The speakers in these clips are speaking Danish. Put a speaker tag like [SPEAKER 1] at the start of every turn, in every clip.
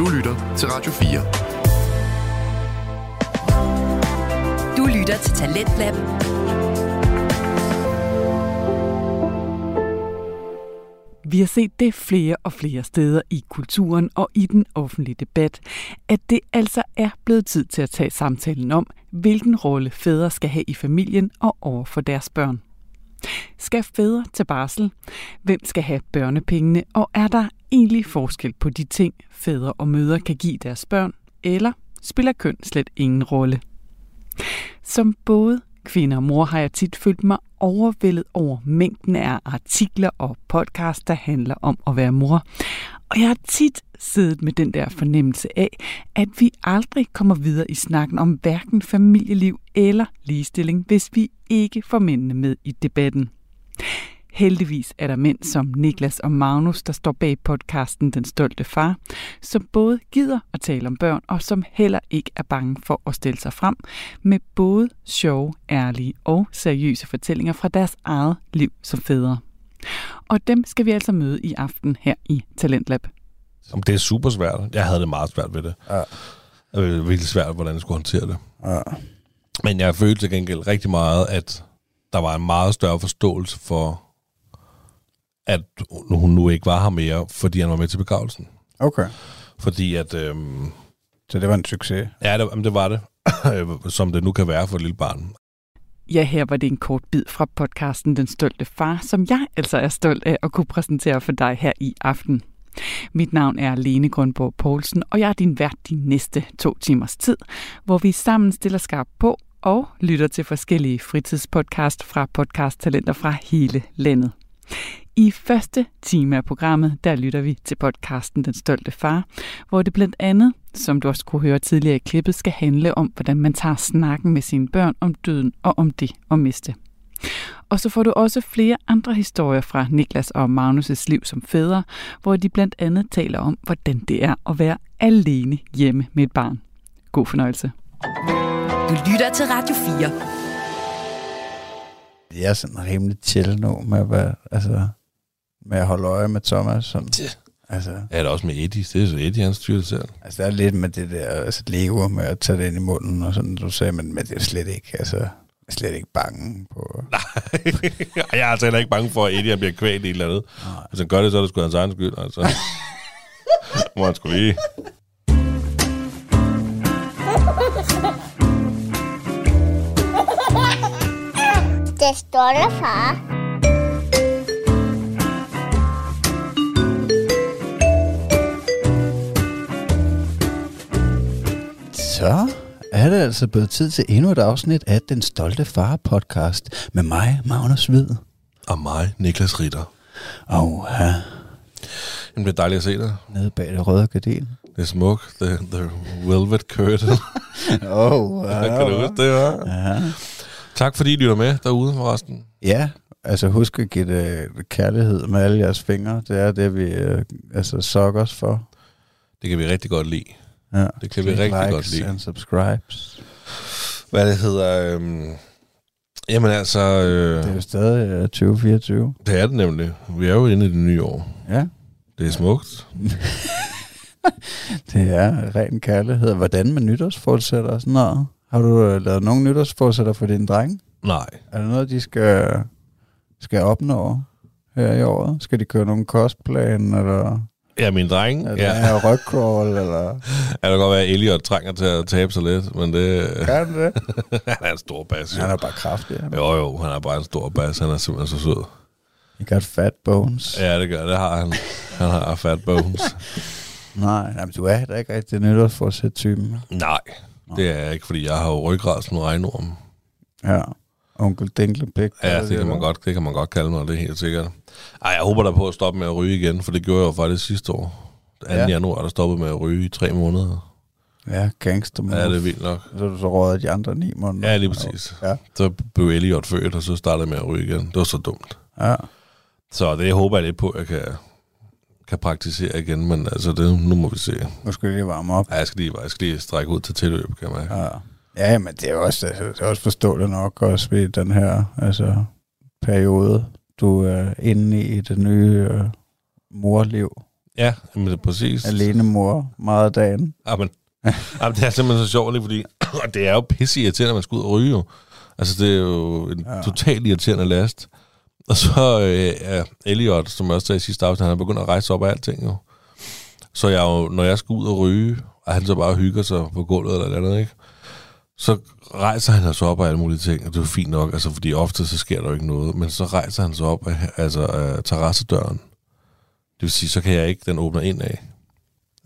[SPEAKER 1] Du lytter til Radio 4.
[SPEAKER 2] Du lytter til Talentlab.
[SPEAKER 3] Vi har set det flere og flere steder i kulturen og i den offentlige debat, at det altså er blevet tid til at tage samtalen om, hvilken rolle fædre skal have i familien og over for deres børn. Skal fædre til barsel? Hvem skal have børnepengene? Og er der egentlig forskel på de ting, fædre og mødre kan give deres børn? Eller spiller køn slet ingen rolle? Som både kvinde og mor har jeg tit følt mig overvældet over mængden af artikler og podcasts, der handler om at være mor. Og jeg har tit siddet med den der fornemmelse af, at vi aldrig kommer videre i snakken om hverken familieliv eller ligestilling, hvis vi ikke får mændene med i debatten. Heldigvis er der mænd som Niklas og Magnus, der står bag podcasten Den Stolte Far, som både gider at tale om børn, og som heller ikke er bange for at stille sig frem med både sjove, ærlige og seriøse fortællinger fra deres eget liv som fædre. Og dem skal vi altså møde i aften her i Talentlab.
[SPEAKER 4] Det er super svært. Jeg havde det meget svært ved det.
[SPEAKER 5] Ja.
[SPEAKER 4] Det var virkelig svært, hvordan jeg skulle håndtere det.
[SPEAKER 5] Ja.
[SPEAKER 4] Men jeg følte til gengæld rigtig meget, at der var en meget større forståelse for, at hun nu ikke var her mere, fordi han var med til begravelsen.
[SPEAKER 5] Okay.
[SPEAKER 4] Fordi at... Øhm,
[SPEAKER 5] Så det var en succes.
[SPEAKER 4] ja, det, jamen, det var det. som det nu kan være for et lille barn.
[SPEAKER 3] Ja, her var det en kort bid fra podcasten Den Stolte Far, som jeg altså er stolt af at kunne præsentere for dig her i aften. Mit navn er Lene Grundborg Poulsen, og jeg er din vært de næste to timers tid, hvor vi sammen stiller skarp på og lytter til forskellige fritidspodcast fra podcasttalenter fra hele landet. I første time af programmet, der lytter vi til podcasten Den Stolte Far, hvor det blandt andet, som du også kunne høre tidligere i klippet, skal handle om, hvordan man tager snakken med sine børn om døden og om det at miste. Og så får du også flere andre historier fra Niklas og Magnus' liv som fædre, hvor de blandt andet taler om, hvordan det er at være alene hjemme med et barn. God fornøjelse.
[SPEAKER 2] Du lytter til Radio 4.
[SPEAKER 5] Jeg er sådan rimelig chill nu med at, være, altså, med at holde øje med Thomas. Sådan. Altså,
[SPEAKER 4] Ja, det er også med Eddie. Det er så Eddie, han styrer det selv.
[SPEAKER 5] altså, der er lidt med det der altså, Lego med at tage det ind i munden og sådan, du sagde, men, men det er slet ikke, altså, er slet ikke bange på...
[SPEAKER 4] jeg er altså heller ikke bange for, at Eddie han bliver kvælt i et eller andet. Hvis han gør det, så er det sgu hans egen skyld. Altså. Må han sgu lige.
[SPEAKER 6] Det stolte far.
[SPEAKER 5] Så er det altså blevet tid til endnu et afsnit af Den Stolte Far podcast med mig, Magnus Hvid.
[SPEAKER 4] Og mig, Niklas Ritter.
[SPEAKER 5] Og her
[SPEAKER 4] Jamen, det er dejligt at se dig.
[SPEAKER 5] nede bag det røde gardin.
[SPEAKER 4] Det er smuk. The, the velvet curtain.
[SPEAKER 5] Oh,
[SPEAKER 4] kan du huske det, var?
[SPEAKER 5] Ja.
[SPEAKER 4] Tak fordi I lytter med derude forresten.
[SPEAKER 5] ja, altså husk at give det kærlighed med alle jeres fingre. Det er det, vi øh, altså, sokker os for.
[SPEAKER 4] Det kan vi rigtig godt lide.
[SPEAKER 5] Ja.
[SPEAKER 4] Det kan vi rigtig
[SPEAKER 5] likes
[SPEAKER 4] godt lide.
[SPEAKER 5] and subscribes.
[SPEAKER 4] Hvad det hedder... Øhm, jamen altså... Øh,
[SPEAKER 5] Det er jo stadig øh, 2024.
[SPEAKER 4] det er det nemlig. Vi er jo inde i det nye år.
[SPEAKER 5] Ja,
[SPEAKER 4] Det er smukt.
[SPEAKER 5] det er ren kærlighed. Hvordan med nytårsforsætter og sådan noget? Har du øh, lavet nogle nytårsforsætter for din dreng?
[SPEAKER 4] Nej.
[SPEAKER 5] Er der noget, de skal, skal opnå her i året? Skal de køre nogle kostplan, eller
[SPEAKER 4] Ja, min dreng.
[SPEAKER 5] er
[SPEAKER 4] Ja.
[SPEAKER 5] det her rygcrawl, eller
[SPEAKER 4] Ja, det kan godt være, at Elliot trænger til at tabe sig lidt, men det...
[SPEAKER 5] kan det?
[SPEAKER 4] han er en stor bas, jo.
[SPEAKER 5] Han er bare kraftig. Han.
[SPEAKER 4] Jo, jo, han er bare en stor bas. Han er simpelthen så sød.
[SPEAKER 5] He got fat bones.
[SPEAKER 4] Ja, det gør det har han. Han har fat bones.
[SPEAKER 5] Nej, nej, men du er da ikke rigtig nytårsforsæt typen.
[SPEAKER 4] Nej, det er jeg ikke, fordi jeg har jo ryggrad som en regnorm.
[SPEAKER 5] Ja. Onkel Dinklepik.
[SPEAKER 4] Ja, det kan, man godt, det kan man godt kalde mig, det er helt sikkert. Ej, jeg håber da på at stoppe med at ryge igen, for det gjorde jeg jo faktisk sidste år. 2.
[SPEAKER 5] Ja.
[SPEAKER 4] Ja. januar, der stoppede med at ryge i tre måneder.
[SPEAKER 5] Ja, gangster
[SPEAKER 4] Ja, det er vildt nok.
[SPEAKER 5] Så du så rådet de andre ni måneder.
[SPEAKER 4] Ja, lige præcis.
[SPEAKER 5] Ja.
[SPEAKER 4] Så blev Elliot født, og så startede jeg med at ryge igen. Det var så dumt.
[SPEAKER 5] Ja.
[SPEAKER 4] Så det håber jeg lidt på, at jeg kan, kan praktisere igen, men altså, det, nu må vi se.
[SPEAKER 5] Nu skal vi lige varme op.
[SPEAKER 4] Ja, jeg skal lige, jeg skal lige strække ud til tilløb, kan man. Ja.
[SPEAKER 5] Ja. Men det er også, altså, det er også forståeligt nok også ved den her altså, periode, du er inde i det nye øh, morliv.
[SPEAKER 4] Ja, men det er præcis.
[SPEAKER 5] Alene mor meget af dagen.
[SPEAKER 4] Jamen, jamen, det er simpelthen så sjovt, ikke? fordi og det er jo pisse irriterende, at man skal ud og ryge jo. Altså, det er jo en ja. totalt irriterende last. Og så øh, er Elliot, som jeg også sagde i sidste afsnit, han er begyndt at rejse op af alting jo. Så jeg jo, når jeg skal ud og ryge, og han så bare hygger sig på gulvet eller noget andet, ikke? Så rejser han sig op af alle mulige ting, og det er fint nok, altså, fordi ofte så sker der jo ikke noget, men så rejser han sig op af, altså, af terrassedøren. Det vil sige, så kan jeg ikke, den åbner ind af.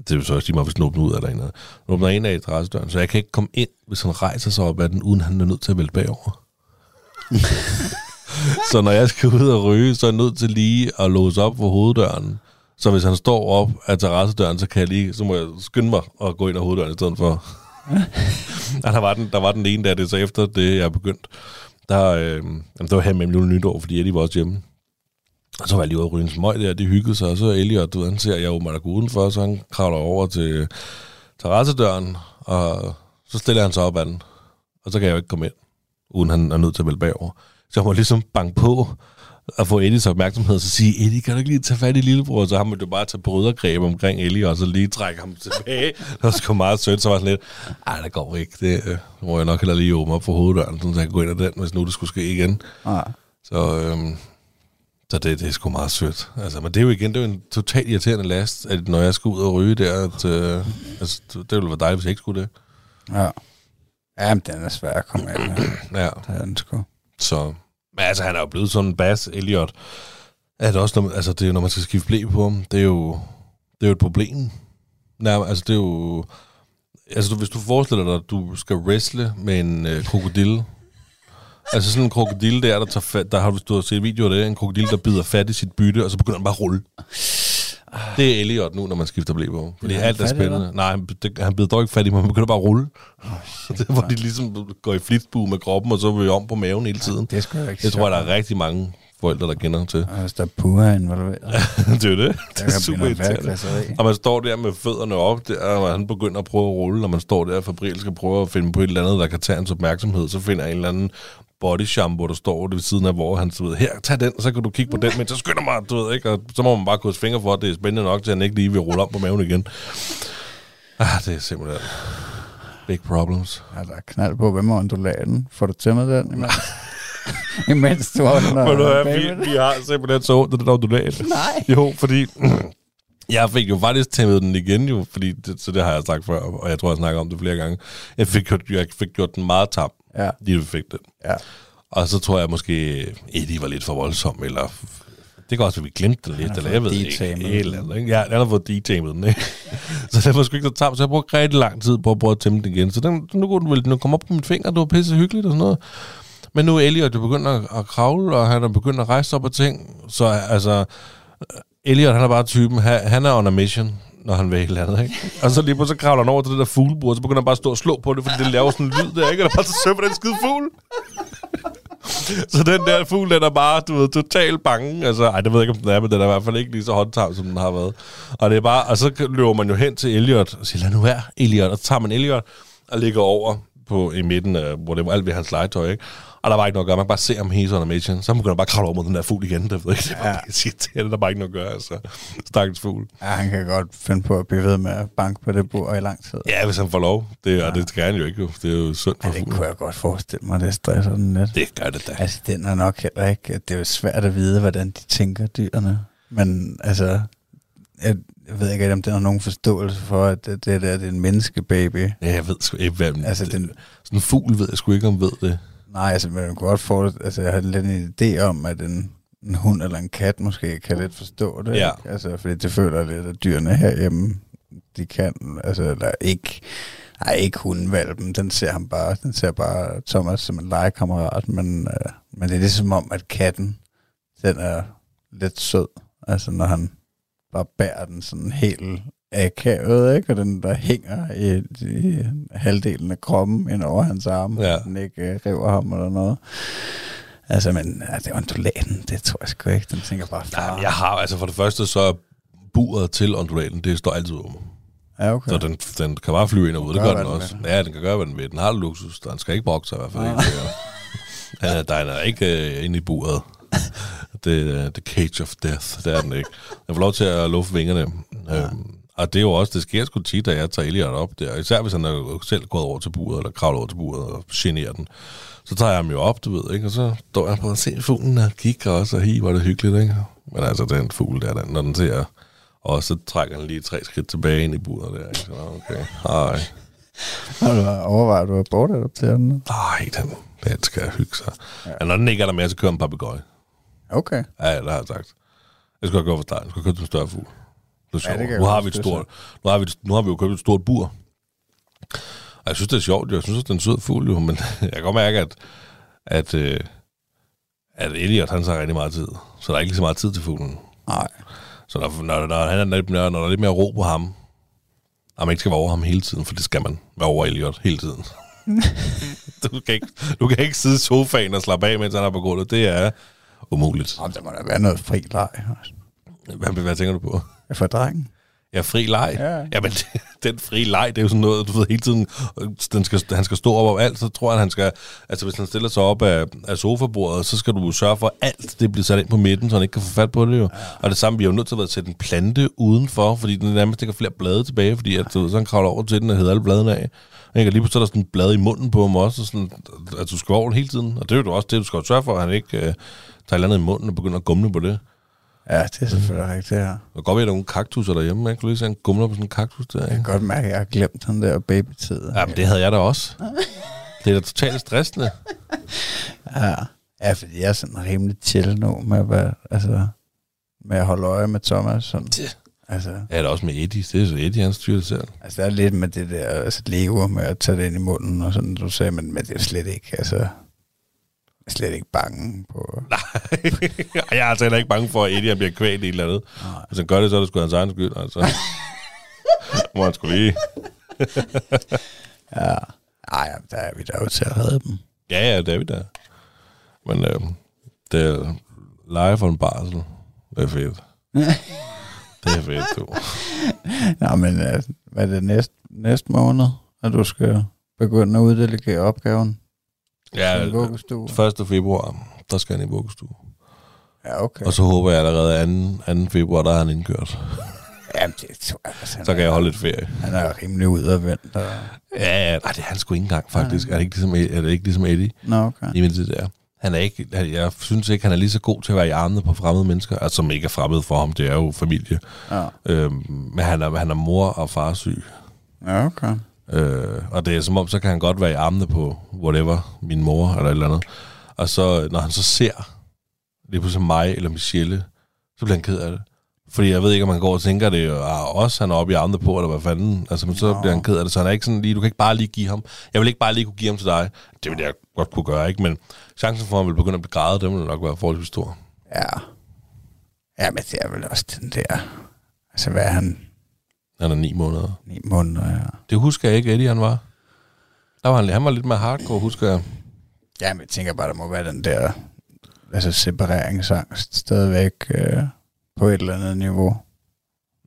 [SPEAKER 4] Det vil så også sige mig, hvis den åbner ud af der noget. Den åbner ind af terrassedøren, så jeg kan ikke komme ind, hvis han rejser sig op af den, uden han er nødt til at vælge bagover. så når jeg skal ud og ryge, så er jeg nødt til lige at låse op for hoveddøren. Så hvis han står op af terrassedøren, så kan jeg lige, så må jeg skynde mig og gå ind ad hoveddøren i stedet for ja, der, var den, der var den ene der, det så efter det, jeg begyndte. Der, øh, jamen, der var her med jul nytår, fordi Eddie var også hjemme. Og så var jeg lige ude og ryge en smøg der, de hyggede sig, og så Elliot, du ved, han ser, jeg åbner er gå udenfor, så han kravler over til terrassedøren, og så stiller han sig op ad den, og så kan jeg jo ikke komme ind, uden han er nødt til at vælge bagover. Så jeg må ligesom banke på, at få Eddies opmærksomhed, og så sige, Eddie, kan du ikke lige tage fat i lillebror? Så har man jo bare tage brydergreb omkring Ellie, og så lige trække ham tilbage. Det var sgu meget sødt, så var sådan lidt, ej, det går ikke. Det øh, må jeg nok heller lige åbne op for hoveddøren, så jeg kan gå ind ad den, hvis nu det skulle ske igen.
[SPEAKER 5] Ja.
[SPEAKER 4] Så, øhm, så det, det er sgu meget sødt. Altså, men det er jo igen, det er jo en totalt irriterende last, at når jeg skal ud og ryge der, at, øh, altså, det ville være dejligt, hvis jeg ikke skulle det.
[SPEAKER 5] Ja. Jamen, den er svær at komme af med.
[SPEAKER 4] Ja,
[SPEAKER 5] Det er den sgu.
[SPEAKER 4] så... Men altså, han er jo blevet sådan en bas, Elliot. Er det også, når, altså, det er jo, når man skal skifte blæ på ham, det er jo, det er jo et problem. Nej, altså, det er jo... Altså, du, hvis du forestiller dig, at du skal wrestle med en øh, krokodille, altså sådan en krokodille der, der tager fat, der har du, du har set videoer af det, en krokodille, der bider fat i sit bytte, og så begynder den bare at rulle. Det er Elliot nu, når man skifter blæ på. Fordi alt er spændende. Nej, han, det, han bider dog ikke fat i mig, han begynder bare at rulle. det er, hvor de ligesom går i flitsbue med kroppen, og så vil vi om på maven hele tiden.
[SPEAKER 5] Det er sgu ikke
[SPEAKER 4] Det tror jeg,
[SPEAKER 5] sjovt.
[SPEAKER 4] der er rigtig mange forældre, der kender til.
[SPEAKER 5] Og Hvis der er puha involveret,
[SPEAKER 4] det er jo det. Det er super irriterende. Og man står der med fødderne op, der, og han begynder at prøve at rulle, og man står der og Fabril skal prøve at finde på et eller andet, der kan tage hans opmærksomhed. Så finder en eller anden body shampoo, der står ved siden af, hvor han så ved, her, tag den, så kan du kigge på den, men så skynder mig, du ved, ikke? Og så må man bare krydse fingre for, at det er spændende nok til, han ikke lige vil rulle om på maven igen. Ah, det er simpelthen big problems.
[SPEAKER 5] Ja, der er knald på, hvem er undulaten? Får du tæmmet den imens? du holder
[SPEAKER 4] Men er
[SPEAKER 5] bagved?
[SPEAKER 4] vi, vi har simpelthen så ondt, der ondulat.
[SPEAKER 5] Nej.
[SPEAKER 4] Jo, fordi jeg fik jo faktisk tæmmet den igen jo, fordi det, så det har jeg sagt før, og jeg tror, jeg snakker om det flere gange. Jeg fik, gjort- jeg fik gjort den meget tam,
[SPEAKER 5] Ja,
[SPEAKER 4] lige vi fik den.
[SPEAKER 5] ja.
[SPEAKER 4] Og så tror jeg måske, Eddie var lidt for voldsom, eller det kan også være, vi glemte den lidt, eller jeg ved ikke, eller andet. Ikke? Ja, den har fået detamet den, ikke? så det var sgu ikke så tam, så jeg brugte rigtig lang tid på at prøve at tæmme den igen. Så den, nu kunne den vel nu komme op på min finger, det var pisse hyggeligt og sådan noget. Men nu er Elliot jo begyndt at, at kravle, og han er begyndt at rejse op og ting. Så altså, Elliot, han er bare typen, han, han er on a mission, når han vil et eller andet, ikke? Og så lige pludselig så kravler han over til det der fuglebord, og så begynder han bare at stå og slå på det, fordi det laver sådan en lyd der, ikke? Og der bare så sømmer den skide fugl. Så den der fugl, den er bare, du ved, totalt bange. Altså, ej, det ved jeg ikke, om den er, men den er i hvert fald ikke lige så håndtam, som den har været. Og det er bare, og så løber man jo hen til Elliot og siger, lad nu være, Elliot. Og så tager man Elliot og ligger over på, i midten, af, det var alt ved hans legetøj, ikke? Og der var ikke noget at gøre. Man kan bare se ham hele on mission. Så begynder han bare at kravle over mod den der fugl igen. Det, ved ikke. det er bare ja. irriterende. Der er bare ikke noget at gøre. Altså. Stakkels fugl.
[SPEAKER 5] ja, han kan godt finde på at blive ved med at banke på det bord i lang tid.
[SPEAKER 4] Ja, hvis han får lov. Det, ja. Og det skal han jo ikke. Jo. Det er jo synd for
[SPEAKER 5] Ja, det
[SPEAKER 4] fuglen.
[SPEAKER 5] kunne jeg godt forestille mig, det stresser den lidt.
[SPEAKER 4] Det gør det da.
[SPEAKER 5] Altså, den er nok heller ikke... Det er jo svært at vide, hvordan de tænker, dyrene. Men altså... Jeg, jeg ved ikke, om den har nogen forståelse for, at det, det der det er en menneskebaby.
[SPEAKER 4] Ja, jeg ved sgu ikke, hvad...
[SPEAKER 5] Altså,
[SPEAKER 4] Altså,
[SPEAKER 5] den-
[SPEAKER 4] den, sådan en fugl ved jeg sgu ikke, om ved det.
[SPEAKER 5] Nej, altså, man kunne godt få Altså, jeg har lidt en idé om, at en, en hund eller en kat måske kan lidt forstå det.
[SPEAKER 4] Ja.
[SPEAKER 5] Ikke? Altså, fordi det føler lidt, at dyrene herhjemme, de kan, altså, eller ikke, nej, ikke hundvalpen, den ser ham bare, den ser bare Thomas som en legekammerat, men, øh, men det er ligesom om, at katten, den er lidt sød, altså når han bare bærer den sådan helt akavet, ikke? Og den der hænger i, i halvdelen af kroppen ind over hans arm,
[SPEAKER 4] Ja.
[SPEAKER 5] ja. den ikke øh, river ham eller noget. Altså, men ja, det er undulaten, det tror jeg sgu ikke. Den tænker bare,
[SPEAKER 4] Nej,
[SPEAKER 5] far.
[SPEAKER 4] men jeg har, altså for det første, så buret til undulaten, det står altid åben.
[SPEAKER 5] Ja, okay.
[SPEAKER 4] Så den, den kan bare flyve ind og ud, det
[SPEAKER 5] Gøre,
[SPEAKER 4] gør den
[SPEAKER 5] den
[SPEAKER 4] også.
[SPEAKER 5] vil.
[SPEAKER 4] Ja, den kan gøre, hvad den vil. Den har luksus, den skal ikke sig i hvert fald. Ikke. Den er, der er ikke uh, inde i buret. Uh, the cage of death, det er den ikke. Den får lov til at lufte vingerne. Ja. Øhm, og det er jo også, det sker sgu tit, at jeg tager Elliot op der. Især hvis han er selv gået over til buret, eller kravlet over til buret og generer den. Så tager jeg ham jo op, du ved, ikke? Og så står jeg på at se fuglen og kigger også, og hi, hvor er det hyggeligt, ikke? Men altså, den fugl der, den, når den ser... Og så trækker den lige tre skridt tilbage ind i buret der, ikke? Så, okay, ej.
[SPEAKER 5] Har du overvejet, du har bortadopteret den?
[SPEAKER 4] Ej, den, den skal hygge sig. Ja. Og når den ikke er der mere, så kører en papegøje.
[SPEAKER 5] Okay.
[SPEAKER 4] Ja, det har jeg sagt. Jeg skal gå for starten. Jeg skal købe en større fugl. Det er
[SPEAKER 5] Ja,
[SPEAKER 4] sjovt.
[SPEAKER 5] det kan jeg
[SPEAKER 4] nu, har
[SPEAKER 5] godt
[SPEAKER 4] vi et stort, nu, har vi, nu har vi jo købt et stort bur. Og jeg synes, det er sjovt. jo. Jeg synes, det er en sød fugl, jo, men jeg kan godt mærke, at, at, øh, at Elliot, han tager rigtig meget tid. Så der er ikke lige så meget tid til fuglen.
[SPEAKER 5] Nej.
[SPEAKER 4] Så når, når, når, han er mere- når der er lidt mere ro på ham, og man ikke skal være over ham hele tiden, for det skal man være over Elliot hele tiden. du, kan ikke, du kan ikke sidde i sofaen og slappe af, mens han er på gulvet. Det er umuligt.
[SPEAKER 5] Om der må da være noget fri leg. altså.
[SPEAKER 4] Hvad, hvad tænker du på?
[SPEAKER 5] For drengen.
[SPEAKER 4] Ja, fri leg.
[SPEAKER 5] Ja.
[SPEAKER 4] Jamen, den fri leg, det er jo sådan noget, du ved, hele tiden, den skal, han skal stå op over alt, så tror jeg, at han skal, altså hvis han stiller sig op af, af sofabordet, så skal du sørge for, at alt det bliver sat ind på midten, så han ikke kan få fat på det jo. Ja. Og det samme, vi er jo nødt til at sætte en plante udenfor, fordi den nærmest ikke har flere blade tilbage, fordi at, du ved, så han kravler over til den og hedder alle bladene af. Ikke? Og lige pludselig er der sådan et blad i munden på ham også, og sådan, at du skal over hele tiden. Og det er jo også det, du skal sørge for, at han ikke øh, tager et andet i munden og begynder at gumle på det.
[SPEAKER 5] Ja, det er selvfølgelig rigtigt, det her.
[SPEAKER 4] Det kan godt være, at der er nogle kaktusser derhjemme. Jeg kunne lige se, at han gumler på sådan en kaktus der.
[SPEAKER 5] Jeg
[SPEAKER 4] Ikke?
[SPEAKER 5] kan godt mærke, at jeg har glemt den der babytid.
[SPEAKER 4] Ja, men det havde jeg da også. Det er da totalt stressende.
[SPEAKER 5] Ja. ja, fordi jeg er sådan rimelig chill nu med være, altså, med at holde øje med Thomas. Sådan. Altså,
[SPEAKER 4] Ja, det er også med Eddie. Det er så Eddie, han styrer det selv.
[SPEAKER 5] altså, der er lidt med det der altså, lever med at tage det ind i munden og sådan, du sagde, men, men det er slet ikke, altså, jeg er slet ikke bange på...
[SPEAKER 4] jeg er altså heller ikke bange for, at Eddie bliver kvalt i et eller andet.
[SPEAKER 5] Nej.
[SPEAKER 4] Hvis han gør det, så er det sgu hans egen skyld. Altså. Må han skulle lige...
[SPEAKER 5] Ja. Ej, der er vi der jo til at redde dem.
[SPEAKER 4] Ja, ja, det er vi der. Men øh, det er lege for en barsel. Det er fedt. det er fedt, du.
[SPEAKER 5] Nå, men uh, hvad er det næste, næste måned, at du skal begynde at uddelegere opgaven?
[SPEAKER 4] Ja,
[SPEAKER 5] til vuggestue?
[SPEAKER 4] 1. februar, der skal han i vuggestue.
[SPEAKER 5] Ja, okay.
[SPEAKER 4] Og så håber jeg allerede 2. 2. februar, der er han indkørt.
[SPEAKER 5] Jamen, det tror jeg, altså,
[SPEAKER 4] Så kan
[SPEAKER 5] er-
[SPEAKER 4] jeg holde lidt ferie.
[SPEAKER 5] Han er rimelig udadvendt. Og...
[SPEAKER 4] Ja, ja, nej, det er han sgu ikke engang, faktisk. Er det ikke ligesom, er det ikke ligesom Eddie?
[SPEAKER 5] Nå, okay.
[SPEAKER 4] I det der. Han er ikke, jeg synes ikke, han er lige så god til at være i armene på fremmede mennesker, altså som ikke er fremmede for ham, det er jo familie.
[SPEAKER 5] Ja,
[SPEAKER 4] Øhm, men han er, han er mor og far syg.
[SPEAKER 5] ja okay.
[SPEAKER 4] Øh, og det er som om, så kan han godt være i armene på whatever, min mor eller et eller andet. Og så, når han så ser lige pludselig mig eller Michelle, så bliver han ked af det. Fordi jeg ved ikke, om han går og tænker det, og også han er oppe i armene på, eller hvad fanden. Altså, men så
[SPEAKER 5] Nå.
[SPEAKER 4] bliver han ked af det, så han er ikke sådan lige, du kan ikke bare lige give ham. Jeg vil ikke bare lige kunne give ham til dig. Det vil jeg godt kunne gøre, ikke? Men chancen for, at han vil begynde at blive grædet, den vil nok være forholdsvis stor.
[SPEAKER 5] Ja. Ja, men det er vel også den der... Altså, hvad er han?
[SPEAKER 4] Han er ni måneder.
[SPEAKER 5] Ni måneder, ja.
[SPEAKER 4] Det husker jeg ikke, Eddie han var. Der var han, han var lidt mere hardcore, husker jeg.
[SPEAKER 5] Ja, men jeg tænker bare, der må være den der... Altså, separeringsangst stadigvæk øh, på et eller andet niveau.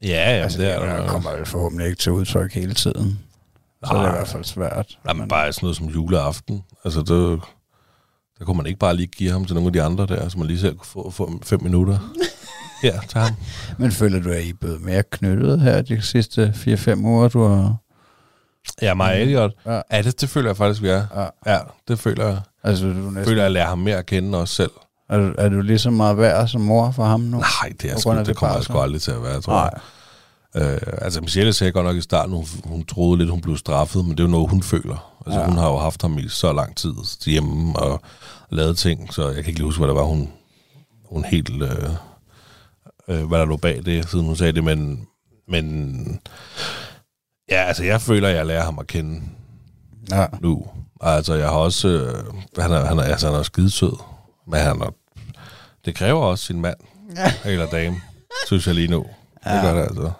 [SPEAKER 4] Ja, ja,
[SPEAKER 5] altså,
[SPEAKER 4] det er der.
[SPEAKER 5] kommer vel forhåbentlig ikke til udtryk hele tiden. Så er det i hvert fald svært.
[SPEAKER 4] Jamen, bare sådan noget som juleaften. Altså, det, der kunne man ikke bare lige give ham til nogle af de andre der, så man lige selv kunne få, få fem minutter. Ja, til ham.
[SPEAKER 5] Men føler du, at I er blevet mere knyttet her de sidste 4-5 uger, du har...
[SPEAKER 4] Ja, mig og Elliot.
[SPEAKER 5] Ja.
[SPEAKER 4] Ja, det, det føler jeg faktisk, vi er.
[SPEAKER 5] Ja.
[SPEAKER 4] Ja, det føler jeg.
[SPEAKER 5] Altså, du næsten,
[SPEAKER 4] føler, jeg, at lære ham mere at kende også selv.
[SPEAKER 5] er, du, er du lige så meget værd som mor for ham nu?
[SPEAKER 4] Nej, det, er sgu, det,
[SPEAKER 5] det
[SPEAKER 4] kommer jeg sgu aldrig til at være, tror
[SPEAKER 5] Nej.
[SPEAKER 4] jeg. Øh, altså, Michelle sagde godt nok i starten, hun, hun troede lidt, hun blev straffet, men det er jo noget, hun føler. Altså,
[SPEAKER 5] ja.
[SPEAKER 4] hun har jo haft ham i så lang tid hjemme og lavet ting, så jeg kan ikke lige huske, hvad der var, hun, hun helt... Øh, øh, hvad der lå bag det, siden hun sagde det, men, men ja, altså, jeg føler, at jeg lærer ham at kende
[SPEAKER 5] Ja.
[SPEAKER 4] nu. Altså, jeg har også... Øh, han, er, han, er, altså, han er skidesød, men han er, det kræver også sin mand eller dame, synes jeg lige nu. Ja. Det
[SPEAKER 5] Ja.
[SPEAKER 4] gør det altså.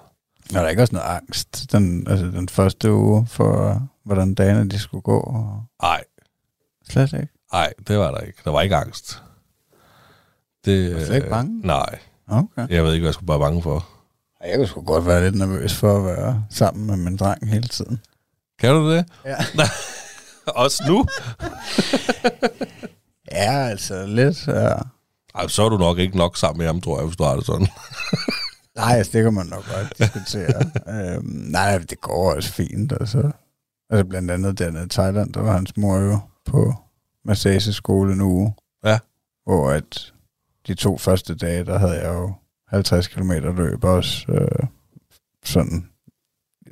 [SPEAKER 5] Er der ikke også noget angst den, altså den første uge for, hvordan dagene de skulle gå? Og...
[SPEAKER 4] Ej,
[SPEAKER 5] Slet ikke.
[SPEAKER 4] ej, det var der ikke. Der var ikke angst. Det,
[SPEAKER 5] Var slet ikke
[SPEAKER 4] øh,
[SPEAKER 5] bange?
[SPEAKER 4] Nej,
[SPEAKER 5] Okay.
[SPEAKER 4] jeg ved ikke, hvad jeg skulle bare bange for.
[SPEAKER 5] Jeg kunne sgu godt være lidt nervøs for at være sammen med min dreng hele tiden.
[SPEAKER 4] Kan du det?
[SPEAKER 5] Ja.
[SPEAKER 4] Også nu?
[SPEAKER 5] Ja, altså lidt. Ja.
[SPEAKER 4] Ej, så er du nok ikke nok sammen med ham, tror jeg, hvis du har det sådan.
[SPEAKER 5] Nej, altså, det kan man nok godt diskutere. øhm, nej, det går også fint. Altså, altså blandt andet dernede i Thailand, der var hans mor jo på massageskole en uge.
[SPEAKER 4] Ja.
[SPEAKER 5] Hvor at de to første dage, der havde jeg jo 50 km løb også. Øh, sådan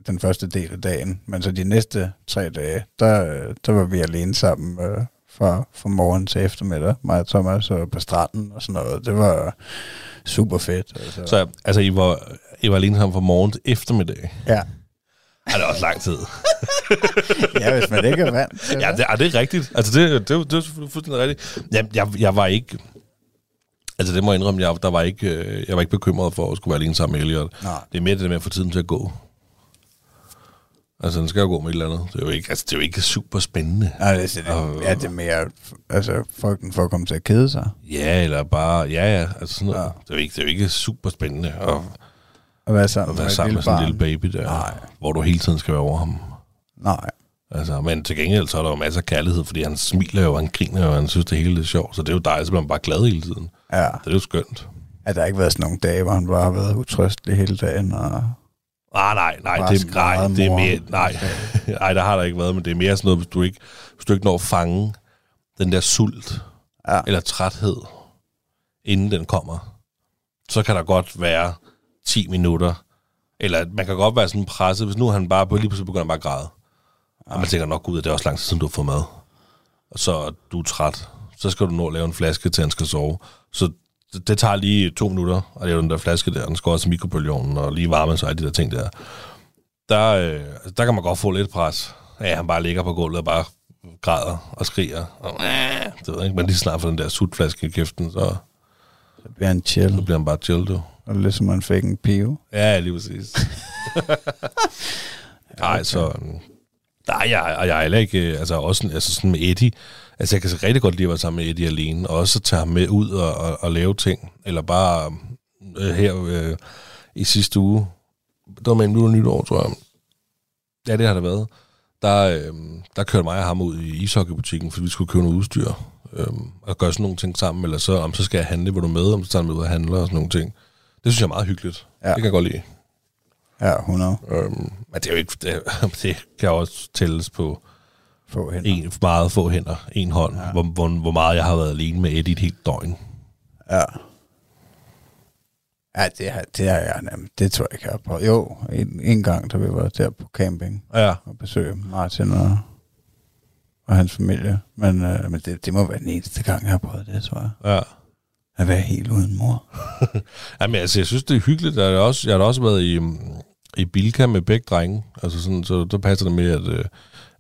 [SPEAKER 5] den første del af dagen. Men så de næste tre dage, der, der var vi alene sammen øh, fra, fra morgen til eftermiddag, mig og Thomas, og på stranden og sådan noget. Det var super fedt. Altså.
[SPEAKER 4] Så altså, I var, I var alene sammen fra morgen til eftermiddag.
[SPEAKER 5] Ja.
[SPEAKER 4] Ja, det er også lang tid.
[SPEAKER 5] ja, hvis man ikke er vant
[SPEAKER 4] Ja, det, er det rigtigt. Altså, det, det, det er fuldstændig rigtigt. Jeg, jeg, jeg var ikke... Altså, det må jeg indrømme, jeg, der var ikke, øh, jeg var ikke bekymret for at skulle være alene sammen med Elliot.
[SPEAKER 5] Nej.
[SPEAKER 4] Det er mere det der med at få tiden til at gå. Altså, den skal jo gå med et eller andet. Det er jo ikke, altså, det er jo ikke super spændende.
[SPEAKER 5] Nej, det, er, det, ja, det er mere, altså, frygten for at komme til at kede sig.
[SPEAKER 4] Ja, eller bare... Ja, ja. Altså sådan noget.
[SPEAKER 5] Ja.
[SPEAKER 4] Det, er jo ikke, det er jo ikke super spændende at,
[SPEAKER 5] At være sammen,
[SPEAKER 4] at være
[SPEAKER 5] med,
[SPEAKER 4] sammen med sådan en
[SPEAKER 5] lille
[SPEAKER 4] baby der.
[SPEAKER 5] Nej.
[SPEAKER 4] Hvor du hele tiden skal være over ham.
[SPEAKER 5] Nej.
[SPEAKER 4] Altså, men til gengæld så er der jo masser af kærlighed, fordi han smiler jo, han griner jo, og han synes, det hele er sjovt. Så det er jo dejligt, så bliver man bare glad hele tiden.
[SPEAKER 5] Ja.
[SPEAKER 4] Så det er jo skønt.
[SPEAKER 5] At der har ikke været sådan nogle dage, hvor han bare har været utrøstelig hele dagen. Og
[SPEAKER 4] Ah, nej, nej,
[SPEAKER 5] Bare
[SPEAKER 4] det, nej, det er mere, nej, nej, der har der ikke været, men det er mere sådan noget, hvis du ikke, hvis du ikke når at fange den der sult
[SPEAKER 5] Ja.
[SPEAKER 4] eller træthed, inden den kommer, så kan der godt være 10 minutter, eller man kan godt være sådan presset, hvis nu han bare på lige pludselig begynder bare at græde, og man tænker nok, gud, det er også lang tid siden, du har fået mad, og så du er træt, så skal du nå at lave en flaske til, han skal sove, så det, det tager lige to minutter, og lave den der flaske der, den skal også i mikrobølgeovnen, og lige varme sig, de der ting der. Der, øh, der kan man godt få lidt pres, at han bare ligger på gulvet og bare græder og skriger. Og, øh, det ved jeg ikke, men lige snart får den der sutflaske i kæften, så,
[SPEAKER 5] så bliver han chill.
[SPEAKER 4] så bliver han bare chill, du.
[SPEAKER 5] Og ligesom man fik en pive.
[SPEAKER 4] Ja, lige præcis. Nej, så... Nej, jeg, og jeg er heller ikke... øh, Altså, også altså sådan med Eddie. Altså, jeg kan så rigtig godt lide at være sammen med Eddie alene. Og også tage ham med ud og, og, og lave ting. Eller bare øh, her øh, i sidste uge. Det var med en nytår, tror jeg. Ja, det har det været. Der, øh, der kørte mig og ham ud i ishockeybutikken, fordi vi skulle købe noget udstyr. Øh, og gøre sådan nogle ting sammen. Eller så, om så skal jeg handle, hvor du med, om så tager med ud og handle og sådan nogle ting. Det synes jeg er meget hyggeligt.
[SPEAKER 5] Ja.
[SPEAKER 4] Det kan jeg godt lide.
[SPEAKER 5] Ja, 100.
[SPEAKER 4] Øhm, men det er jo ikke, det, det kan også tælles på
[SPEAKER 5] Få hænder.
[SPEAKER 4] en, meget få hænder, en hånd, ja. hvor, hvor, hvor meget jeg har været alene med Eddie et helt døgn.
[SPEAKER 5] Ja. Ja, det har, det har jeg nemt. Det tror jeg ikke, jeg har prøvet. Jo, en, en gang, da vi var der på camping
[SPEAKER 4] Ja,
[SPEAKER 5] og besøgte Martin og, og hans familie. Men, øh, men det, det må være den eneste gang, jeg har prøvet det, tror jeg.
[SPEAKER 4] ja.
[SPEAKER 5] At være helt uden mor.
[SPEAKER 4] Jamen, altså, jeg synes, det er hyggeligt. Jeg har, også, jeg har også været i, i Bilka med begge drenge. Altså sådan, så der passer det med, at, øh,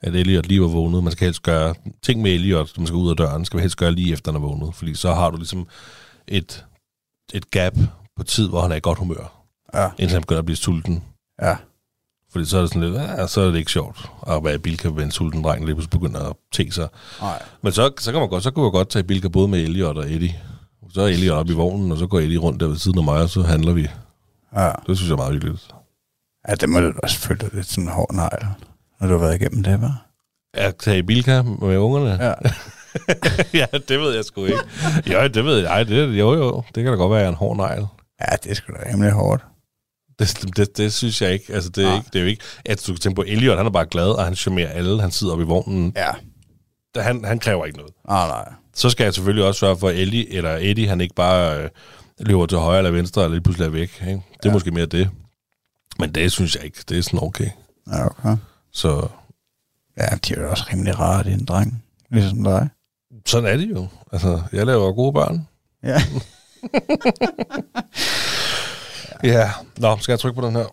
[SPEAKER 4] at Elliot lige var vågnet. Man skal helst gøre ting med Elliot, når man skal ud af døren, skal man helst gøre lige efter, han er vågnet. Fordi så har du ligesom et, et gap på tid, hvor han er i godt humør,
[SPEAKER 5] Ja,
[SPEAKER 4] indtil han begynder at blive sulten.
[SPEAKER 5] ja.
[SPEAKER 4] Fordi så er det sådan lidt, ja, så er det ikke sjovt at være i Bilka med en sulten dreng, lige pludselig begynder at te sig.
[SPEAKER 5] Nej.
[SPEAKER 4] Men så, så kan man godt, så kunne jeg godt tage Bilka både med Elliot og Eddie. Så er Elliot oppe i vognen, og så går Eddie rundt der ved siden af mig, og så handler vi.
[SPEAKER 5] Ja.
[SPEAKER 4] Det synes jeg er meget hyggeligt.
[SPEAKER 5] ja, det må du også føle dig lidt sådan en hård negl, når du har været igennem det, var.
[SPEAKER 4] At tage i med ungerne?
[SPEAKER 5] Ja.
[SPEAKER 4] ja, det ved jeg sgu ikke. Jo, det ved jeg. Ej, det, jo, jo. Det kan da godt være, at jeg er en hård negl.
[SPEAKER 5] ja, det er sgu da rimelig hårdt.
[SPEAKER 4] Det, det, det, synes jeg ikke. Altså, det, er
[SPEAKER 5] Nej.
[SPEAKER 4] ikke, det er jo ikke... At du kan tænke på, Elliot, han er bare glad, og han charmerer alle. Han sidder oppe i vognen.
[SPEAKER 5] Ja.
[SPEAKER 4] Han, han kræver ikke noget.
[SPEAKER 5] Nej, nej.
[SPEAKER 4] så skal jeg selvfølgelig også sørge for, at Ellie eller Eddie, han ikke bare øh, løber til højre eller venstre, eller lige pludselig er væk. Ikke? Det er ja. måske mere det. Men det synes jeg ikke. Det er sådan okay.
[SPEAKER 5] Ja, okay.
[SPEAKER 4] Så
[SPEAKER 5] Ja, de er jo også rimelig rare, det er en dreng. Ligesom dig.
[SPEAKER 4] sådan er det jo. Altså, jeg laver gode børn.
[SPEAKER 5] Ja.
[SPEAKER 4] Ja. Nå, skal jeg trykke på den her?